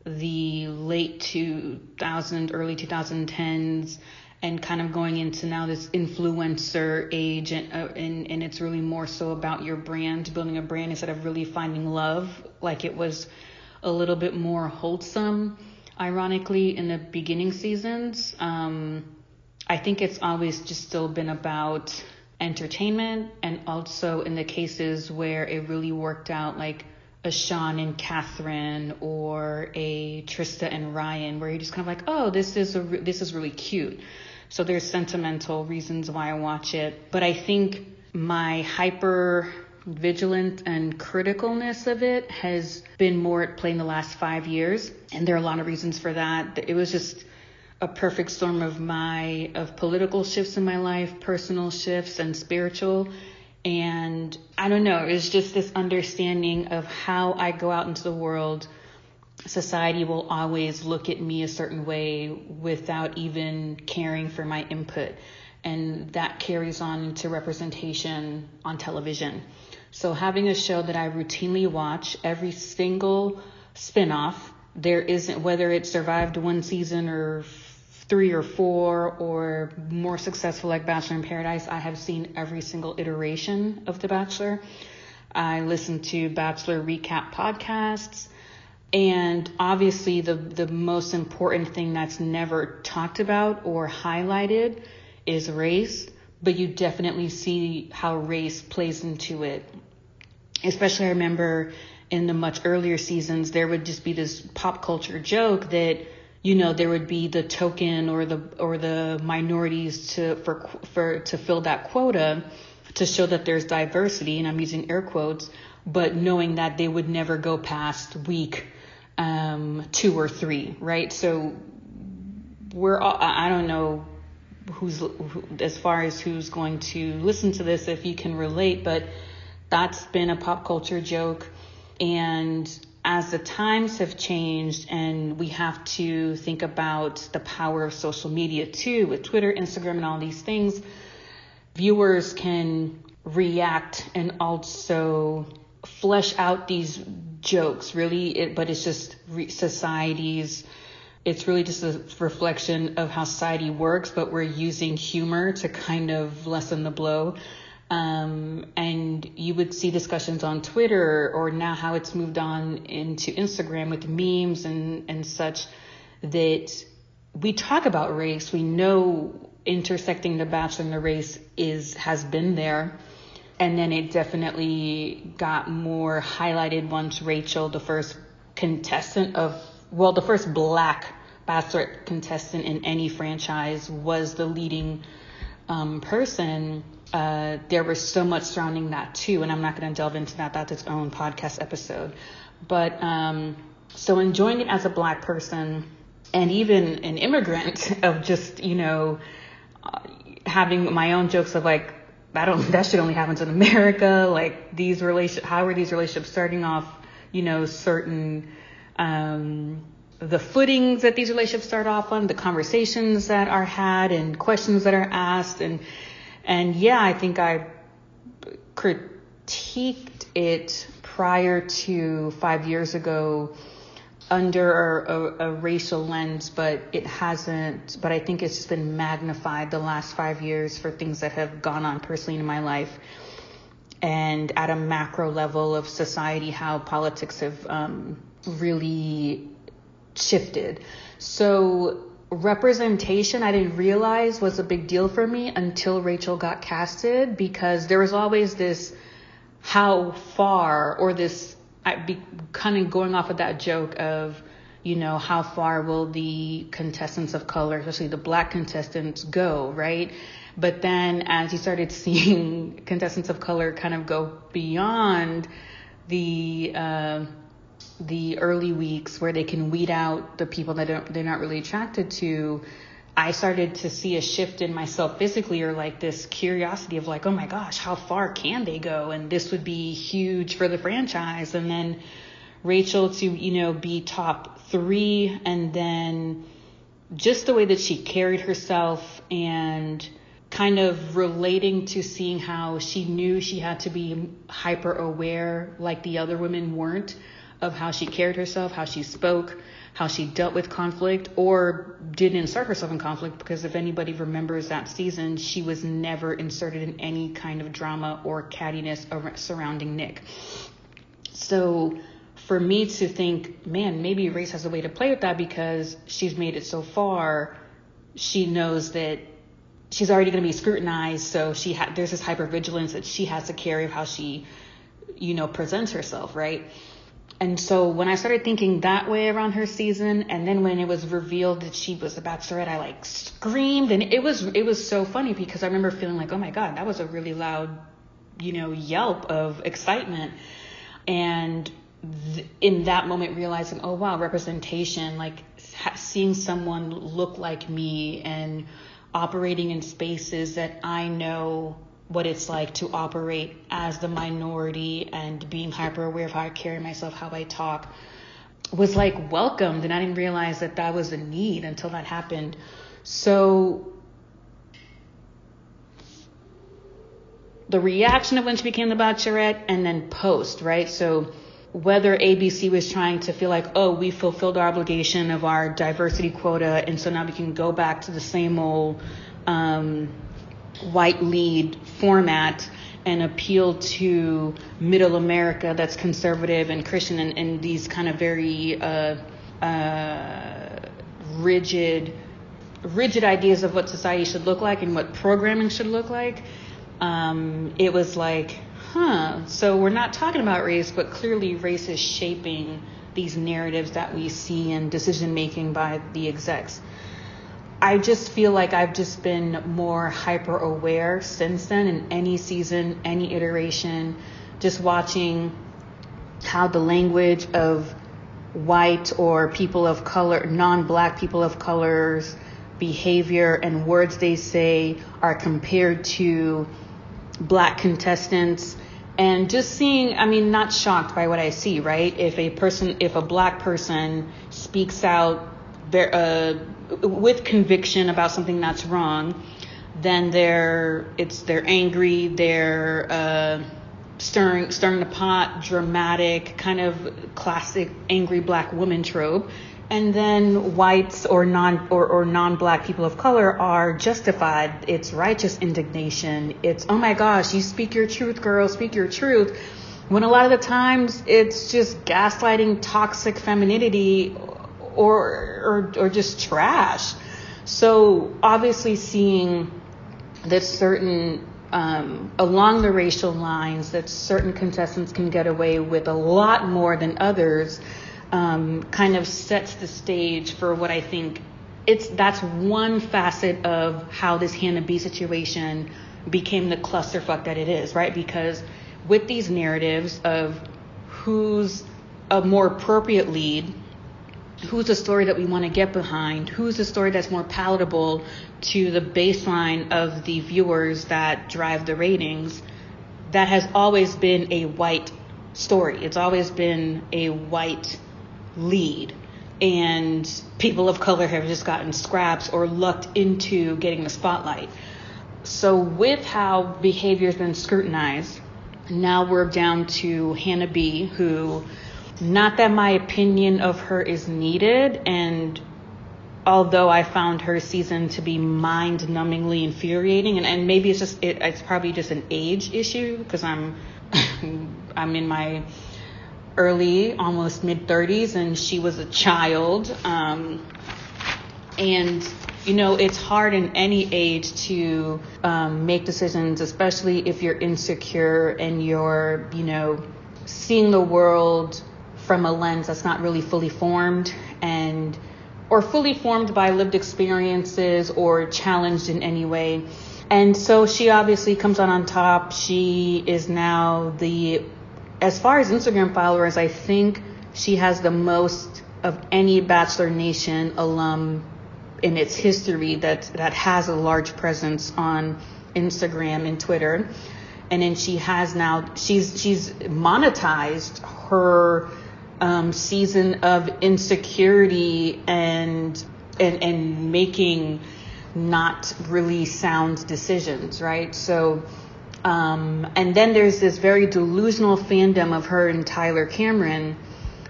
the late 2000 early 2010s and kind of going into now this influencer age and, uh, and and it's really more so about your brand building a brand instead of really finding love. Like it was a little bit more wholesome ironically in the beginning seasons. Um, I think it's always just still been about entertainment and also in the cases where it really worked out like a Sean and Catherine or a Trista and Ryan where you're just kind of like, "Oh, this is a re- this is really cute." So there's sentimental reasons why I watch it, but I think my hyper vigilant and criticalness of it has been more at play in the last 5 years, and there are a lot of reasons for that. It was just a perfect storm of my of political shifts in my life, personal shifts and spiritual. And I don't know, it's just this understanding of how I go out into the world society will always look at me a certain way without even caring for my input. And that carries on into representation on television. So having a show that I routinely watch every single spinoff, there isn't whether it survived one season or three or four or more successful like Bachelor in Paradise, I have seen every single iteration of The Bachelor. I listen to Bachelor recap podcasts. And obviously, the, the most important thing that's never talked about or highlighted is race, but you definitely see how race plays into it. Especially, I remember in the much earlier seasons, there would just be this pop culture joke that you know there would be the token or the or the minorities to for for to fill that quota to show that there's diversity and I'm using air quotes but knowing that they would never go past week um, two or three right? So we're all, I don't know who's who, as far as who's going to listen to this if you can relate but that's been a pop culture joke and as the times have changed and we have to think about the power of social media too with Twitter, Instagram, and all these things, viewers can react and also flesh out these jokes really. It, but it's just re- society's it's really just a reflection of how society works but we're using humor to kind of lessen the blow um, and you would see discussions on Twitter or now how it's moved on into Instagram with memes and, and such that we talk about race. We know intersecting the bachelor and the race is has been there. And then it definitely got more highlighted once Rachel, the first contestant of well, the first black bachelor contestant in any franchise was the leading um, person uh, there was so much surrounding that too, and I'm not going to delve into that. That's its own podcast episode. But um, so enjoying it as a black person and even an immigrant of just you know uh, having my own jokes of like I don't that shit only happens in America. Like these relation, how are these relationships starting off? You know, certain um, the footings that these relationships start off on, the conversations that are had, and questions that are asked, and and yeah, I think I critiqued it prior to five years ago under a, a, racial lens, but it hasn't, but I think it's just been magnified the last five years for things that have gone on personally in my life. And at a macro level of society, how politics have um, really shifted. So representation I didn't realize was a big deal for me until Rachel got casted because there was always this how far or this I be kind of going off of that joke of you know how far will the contestants of color especially the black contestants go right? But then as you started seeing contestants of color kind of go beyond the uh, the early weeks where they can weed out the people that they're not really attracted to, I started to see a shift in myself physically or like this curiosity of like, oh my gosh, how far can they go? And this would be huge for the franchise. And then Rachel to, you know, be top three and then just the way that she carried herself and kind of relating to seeing how she knew she had to be hyper aware like the other women weren't of how she carried herself, how she spoke, how she dealt with conflict, or didn't insert herself in conflict. Because if anybody remembers that season, she was never inserted in any kind of drama or cattiness surrounding Nick. So for me to think, man, maybe Race has a way to play with that because she's made it so far. She knows that she's already going to be scrutinized, so she ha- there's this hypervigilance that she has to carry of how she, you know, presents herself, right? And so when I started thinking that way around her season, and then when it was revealed that she was a bachelorette, I like screamed, and it was it was so funny because I remember feeling like, oh my god, that was a really loud, you know, yelp of excitement, and th- in that moment realizing, oh wow, representation, like ha- seeing someone look like me and operating in spaces that I know what it's like to operate as the minority and being hyper aware of how I carry myself, how I talk. was like welcomed and I didn't realize that that was a need until that happened. So the reaction of when she became the Bachelorette and then post, right? So whether ABC was trying to feel like, oh, we fulfilled our obligation of our diversity quota, and so now we can go back to the same old um, white lead format and appeal to middle America that's conservative and Christian and, and these kind of very uh, uh, rigid rigid ideas of what society should look like and what programming should look like. Um, it was like, huh, so we're not talking about race, but clearly race is shaping these narratives that we see in decision making by the execs. I just feel like I've just been more hyper aware since then in any season, any iteration, just watching how the language of white or people of color, non black people of color's behavior and words they say are compared to black contestants. And just seeing i mean not shocked by what i see right? If a person if a black person speaks out uh, with conviction about something that's wrong then they're it's they're angry they're uh, stirring stirring the pot dramatic kind of classic angry black woman trope. And then whites or non or, or non-black people of color are justified. It's righteous indignation. It's oh my gosh you speak your truth girl speak your truth. When a lot of the times it's just gaslighting toxic femininity or or, or just trash so obviously seeing that certain um, along the racial lines that certain contestants can get away with a lot more than others um, kind of sets the stage for what I think it's that's one facet of how this Hannah B situation became the clusterfuck that it is, right? Because with these narratives of who's a more appropriate lead, who's the story that we want to get behind, who's the story that's more palatable to the baseline of the viewers that drive the ratings, that has always been a white story. It's always been a white lead and people of color have just gotten scraps or lucked into getting the spotlight. So, with how behavior has been scrutinized, now we're down to Hannah B, who, not that my opinion of her is needed, and although I found her season to be mind numbingly infuriating, and, and maybe it's just, it, it's probably just an age issue because I'm, I'm in my early, almost mid 30s, and she was a child. Um, and you know, it's hard in any age to um, make decisions, especially if you're insecure and you're, you know, seeing the world from a lens that's not really fully formed and or fully formed by lived experiences or challenged in any way. And so she obviously comes out on top. She is now the as far as Instagram followers, I think she has the most of any Bachelor Nation alum in its history that that has a large presence on Instagram and Twitter. And then she has now she's she's monetized her um, season of insecurity and and and making not really sound decisions, right? So um, and then there's this very delusional fandom of her and Tyler Cameron,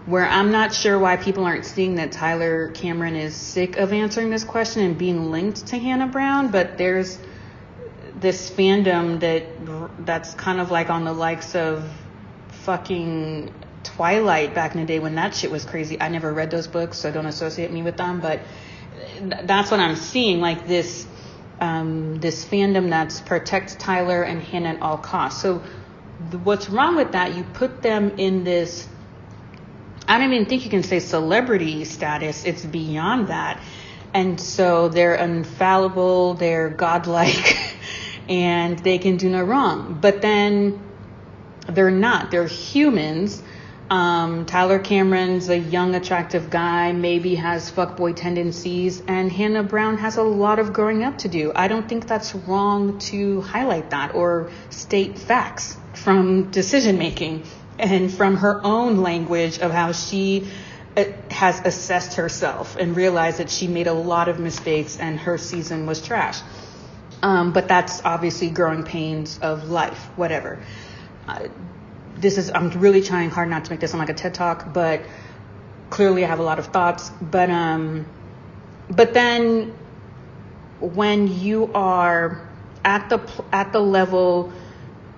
where I'm not sure why people aren't seeing that Tyler Cameron is sick of answering this question and being linked to Hannah Brown, but there's this fandom that that's kind of like on the likes of fucking Twilight back in the day when that shit was crazy. I never read those books, so don't associate me with them, but that's what I'm seeing like this um, this fandom that's protects Tyler and Hannah at all costs. So the, what's wrong with that? You put them in this. I don't even think you can say celebrity status. It's beyond that. And so they're infallible, they're godlike, and they can do no wrong. But then they're not. They're humans um, Tyler Cameron's a young, attractive guy, maybe has fuckboy tendencies, and Hannah Brown has a lot of growing up to do. I don't think that's wrong to highlight that or state facts from decision making and from her own language of how she uh, has assessed herself and realized that she made a lot of mistakes and her season was trash. Um, but that's obviously growing pains of life, whatever. Uh, this is, I'm really trying hard not to make this sound like a TED talk, but clearly I have a lot of thoughts. But, um, but then when you are at the, at the level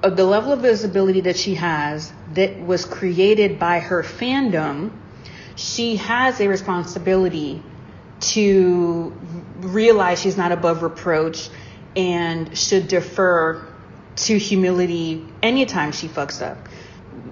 of the level of visibility that she has that was created by her fandom, she has a responsibility to realize she's not above reproach and should defer to humility anytime she fucks up.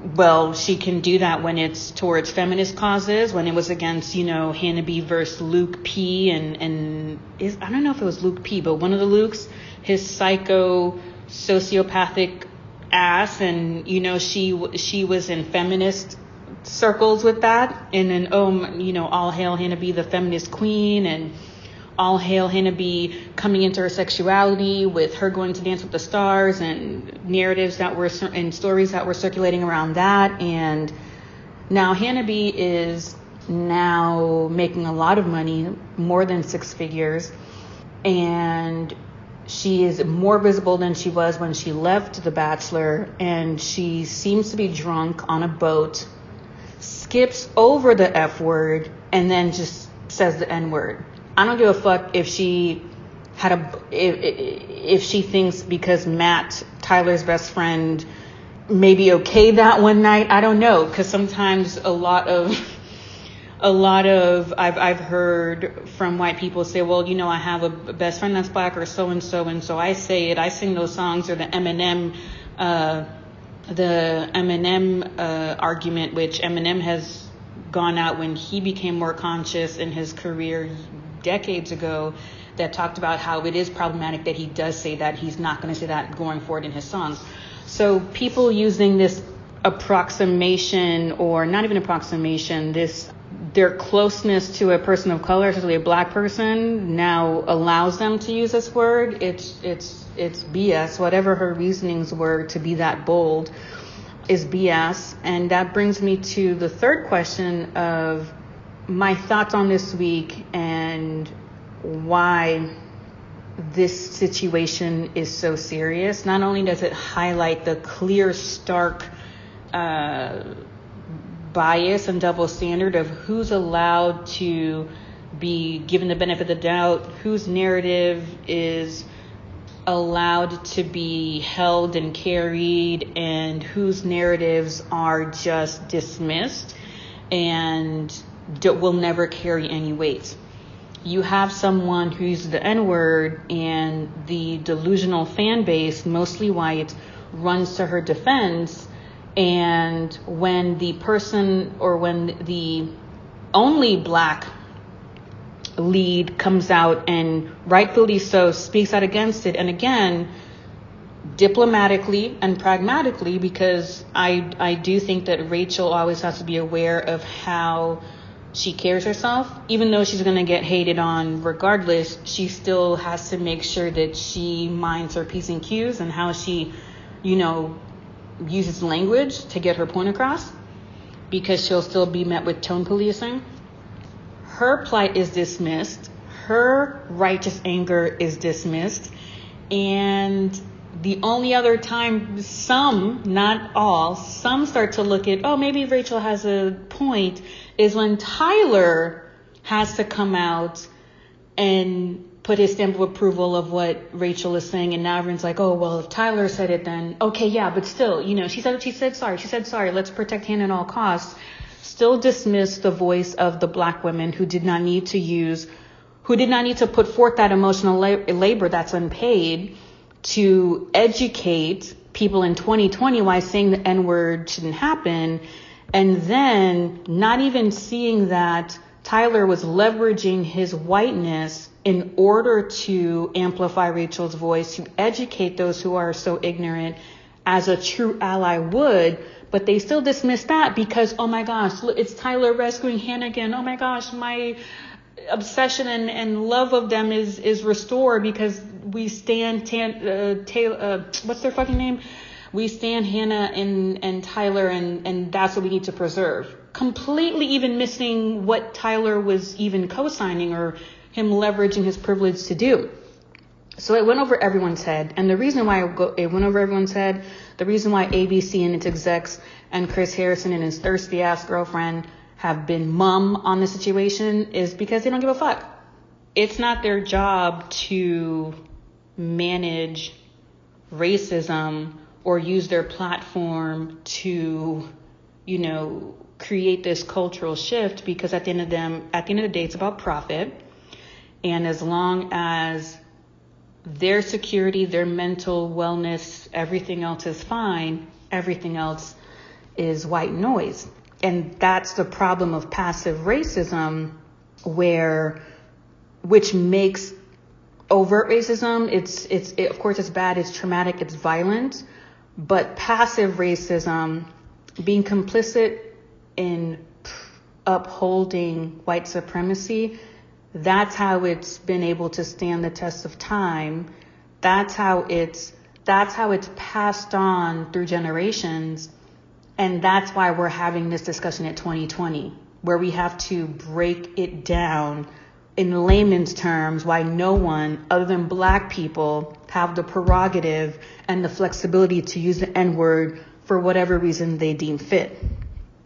Well, she can do that when it's towards feminist causes, when it was against, you know, Hannah B versus Luke P and, and is, I don't know if it was Luke P, but one of the Lukes, his psycho sociopathic ass and, you know, she, she was in feminist circles with that. And then, oh, you know, all hail Hannah B, the feminist queen and, all hail Hannah B coming into her sexuality with her going to dance with the stars and narratives that were and stories that were circulating around that. And now Hannah B is now making a lot of money more than six figures. And she is more visible than she was when she left The Bachelor. And she seems to be drunk on a boat skips over the F word and then just says the N word I don't give a fuck if she had a if, if she thinks because Matt Tyler's best friend maybe okay that one night. I don't know because sometimes a lot of a lot of I've I've heard from white people say, well, you know, I have a best friend that's black or so and so, and so I say it. I sing those songs or the Eminem. Uh, the Eminem uh, argument, which Eminem has gone out when he became more conscious in his career decades ago that talked about how it is problematic that he does say that. He's not going to say that going forward in his songs. So people using this approximation or not even approximation, this their closeness to a person of color, especially a black person, now allows them to use this word. It's it's it's BS. Whatever her reasonings were to be that bold is BS. And that brings me to the third question of my thoughts on this week and why this situation is so serious. Not only does it highlight the clear, stark uh, bias and double standard of who's allowed to be given the benefit of the doubt, whose narrative is allowed to be held and carried, and whose narratives are just dismissed and will never carry any weight. You have someone who uses the N word, and the delusional fan base, mostly white, runs to her defense. And when the person or when the only black lead comes out and rightfully so speaks out against it, and again, diplomatically and pragmatically, because I, I do think that Rachel always has to be aware of how she cares herself, even though she's going to get hated on regardless, she still has to make sure that she minds her P's and Q's and how she, you know, uses language to get her point across because she'll still be met with tone policing. Her plight is dismissed. Her righteous anger is dismissed. And the only other time some, not all, some start to look at, oh, maybe Rachel has a point is when Tyler has to come out and put his stamp of approval of what Rachel is saying, and now everyone's like, oh well, if Tyler said it, then okay, yeah, but still, you know, she said she said sorry, she said sorry. Let's protect Hannah at all costs. Still dismiss the voice of the black women who did not need to use, who did not need to put forth that emotional labor that's unpaid to educate people in 2020 why saying the N word shouldn't happen and then not even seeing that Tyler was leveraging his whiteness in order to amplify Rachel's voice, to educate those who are so ignorant as a true ally would, but they still dismiss that because, oh my gosh, it's Tyler rescuing Hannigan. Oh my gosh, my obsession and, and love of them is, is restored because we stand, tan, uh, Taylor, uh, what's their fucking name? we stand Hannah and, and Tyler and, and that's what we need to preserve. Completely even missing what Tyler was even co-signing or him leveraging his privilege to do. So it went over everyone's head. And the reason why it went over everyone's head, the reason why ABC and its execs and Chris Harrison and his thirsty ass girlfriend have been mum on the situation is because they don't give a fuck. It's not their job to manage racism or use their platform to, you know, create this cultural shift because at the end of them at the end of the day it's about profit. And as long as their security, their mental wellness, everything else is fine, everything else is white noise. And that's the problem of passive racism where which makes overt racism it's it's it, of course it's bad, it's traumatic, it's violent, but passive racism being complicit in upholding white supremacy that's how it's been able to stand the test of time. That's how it's that's how it's passed on through generations. And that's why we're having this discussion at 2020, where we have to break it down in layman's terms why no one other than black people have the prerogative and the flexibility to use the N word for whatever reason they deem fit.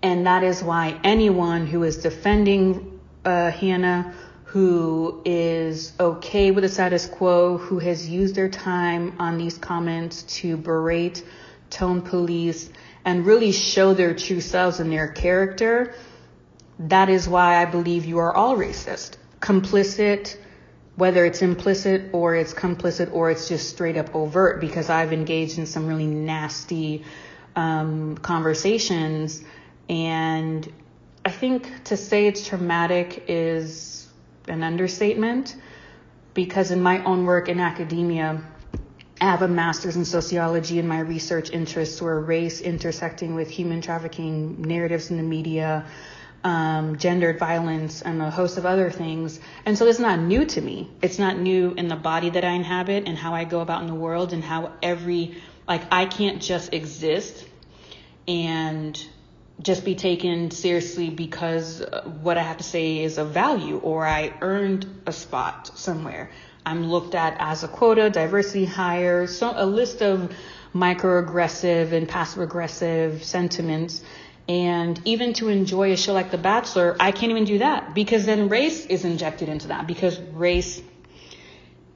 And that is why anyone who is defending uh, Hannah who is okay with the status quo, who has used their time on these comments to berate, tone police, and really show their true selves and their character. That is why I believe you are all racist. Complicit, whether it's implicit or it's complicit or it's just straight up overt, because I've engaged in some really nasty um, conversations. And I think to say it's traumatic is an understatement because in my own work in academia, I have a master's in sociology and my research interests were race intersecting with human trafficking narratives in the media, um, gendered violence, and a host of other things. And so it's not new to me. It's not new in the body that I inhabit and how I go about in the world and how every, like, I can't just exist and just be taken seriously because what I have to say is of value or I earned a spot somewhere. I'm looked at as a quota, diversity hire, so a list of microaggressive and passive aggressive sentiments. And even to enjoy a show like The Bachelor, I can't even do that because then race is injected into that because race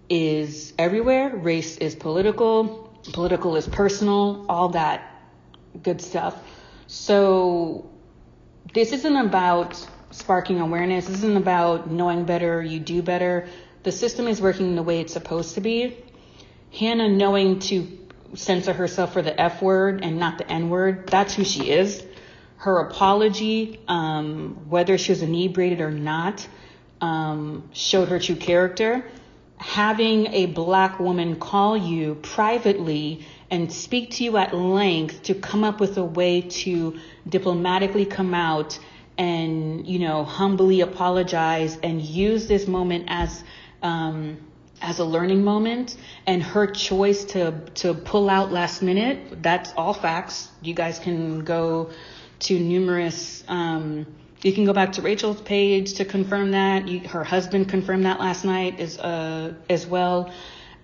is everywhere. Race is political. Political is personal, all that good stuff. So this isn't about sparking awareness. This isn't about knowing better, you do better. The system is working the way it's supposed to be. Hannah knowing to censor herself for the F word and not the N word, that's who she is. Her apology, um, whether she was inebriated or not, um, showed her true character. Having a black woman call you privately and speak to you at length to come up with a way to diplomatically come out and you know humbly apologize and use this moment as um, as a learning moment and her choice to to pull out last minute that's all facts. You guys can go to numerous um, you can go back to Rachel's page to confirm that. You, her husband confirmed that last night as uh, as well.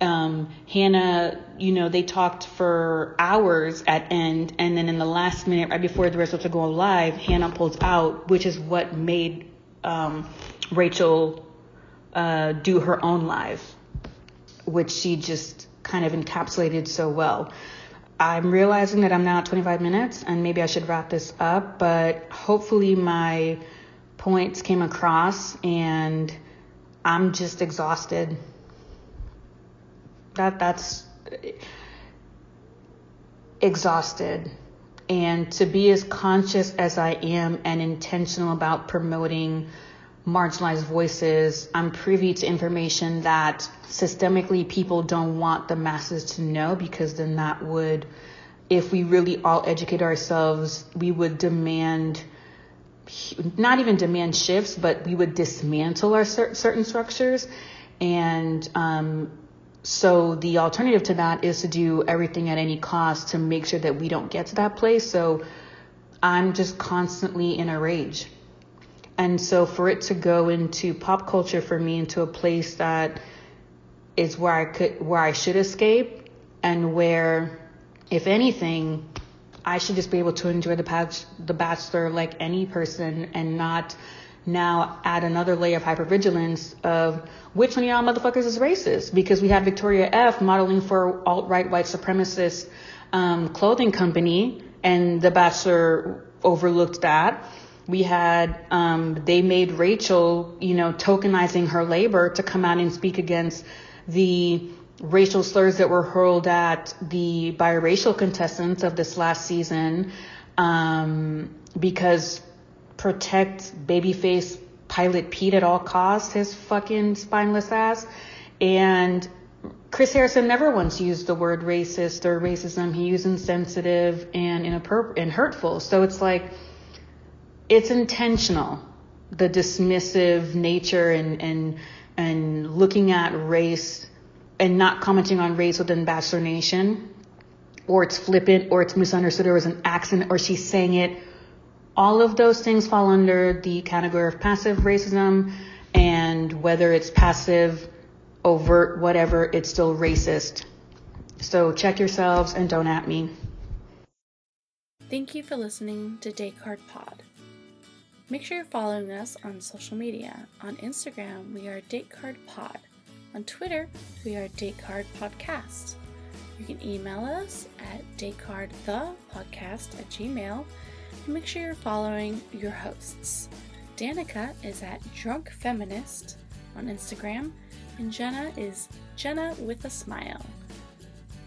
Um, Hannah, you know, they talked for hours at end, and then in the last minute, right before the rest of to go live, Hannah pulls out, which is what made um, Rachel uh, do her own live, which she just kind of encapsulated so well. I'm realizing that I'm now at 25 minutes, and maybe I should wrap this up, but hopefully my points came across, and I'm just exhausted that that's exhausted and to be as conscious as I am and intentional about promoting marginalized voices, I'm privy to information that systemically people don't want the masses to know because then that would, if we really all educate ourselves, we would demand, not even demand shifts, but we would dismantle our certain structures. And um, so the alternative to that is to do everything at any cost to make sure that we don't get to that place. So I'm just constantly in a rage. And so for it to go into pop culture for me into a place that is where I could where I should escape and where if anything I should just be able to enjoy the patch, the bachelor like any person and not now add another layer of hypervigilance of which one of y'all motherfuckers is racist? Because we have Victoria F modeling for alt-right white supremacist um, clothing company and the bachelor overlooked that we had um, they made Rachel you know tokenizing her labor to come out and speak against the racial slurs that were hurled at the biracial contestants of this last season um, because protect babyface pilot Pete at all costs, his fucking spineless ass. And Chris Harrison never once used the word racist or racism. He used insensitive and inappropriate and hurtful. So it's like, it's intentional. The dismissive nature and, and, and looking at race and not commenting on race within Bachelor Nation, or it's flippant, or it's misunderstood, or it's an accent, or she's saying it all of those things fall under the category of passive racism, and whether it's passive, overt, whatever, it's still racist. So check yourselves and don't at me. Thank you for listening to Card Pod. Make sure you're following us on social media. On Instagram, we are Date Card Pod. On Twitter, we are Date Card Podcast. You can email us at datecardthepodcast at gmail And make sure you're following your hosts. Danica is at Drunk Feminist on Instagram, and Jenna is Jenna with a Smile.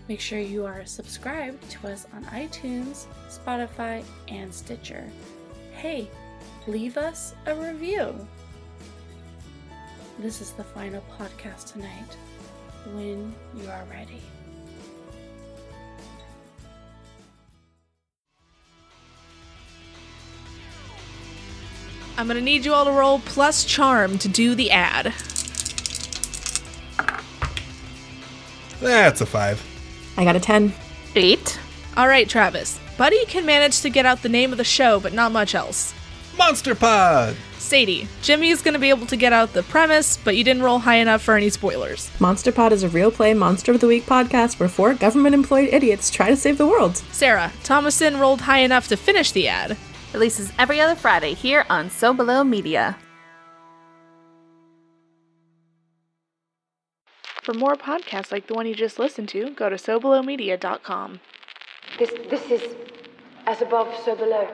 Make sure you are subscribed to us on iTunes, Spotify, and Stitcher. Hey, leave us a review. This is the final podcast tonight. When you are ready. I'm gonna need you all to roll plus charm to do the ad. That's a five. I got a 10. Eight. All right, Travis. Buddy can manage to get out the name of the show, but not much else. Monster Pod! Sadie, Jimmy's gonna be able to get out the premise, but you didn't roll high enough for any spoilers. Monster Pod is a real play Monster of the Week podcast where four government employed idiots try to save the world. Sarah, Thomason rolled high enough to finish the ad. Releases every other Friday here on So Below Media. For more podcasts like the one you just listened to, go to SoBelowMedia.com. This, this is as above, so below.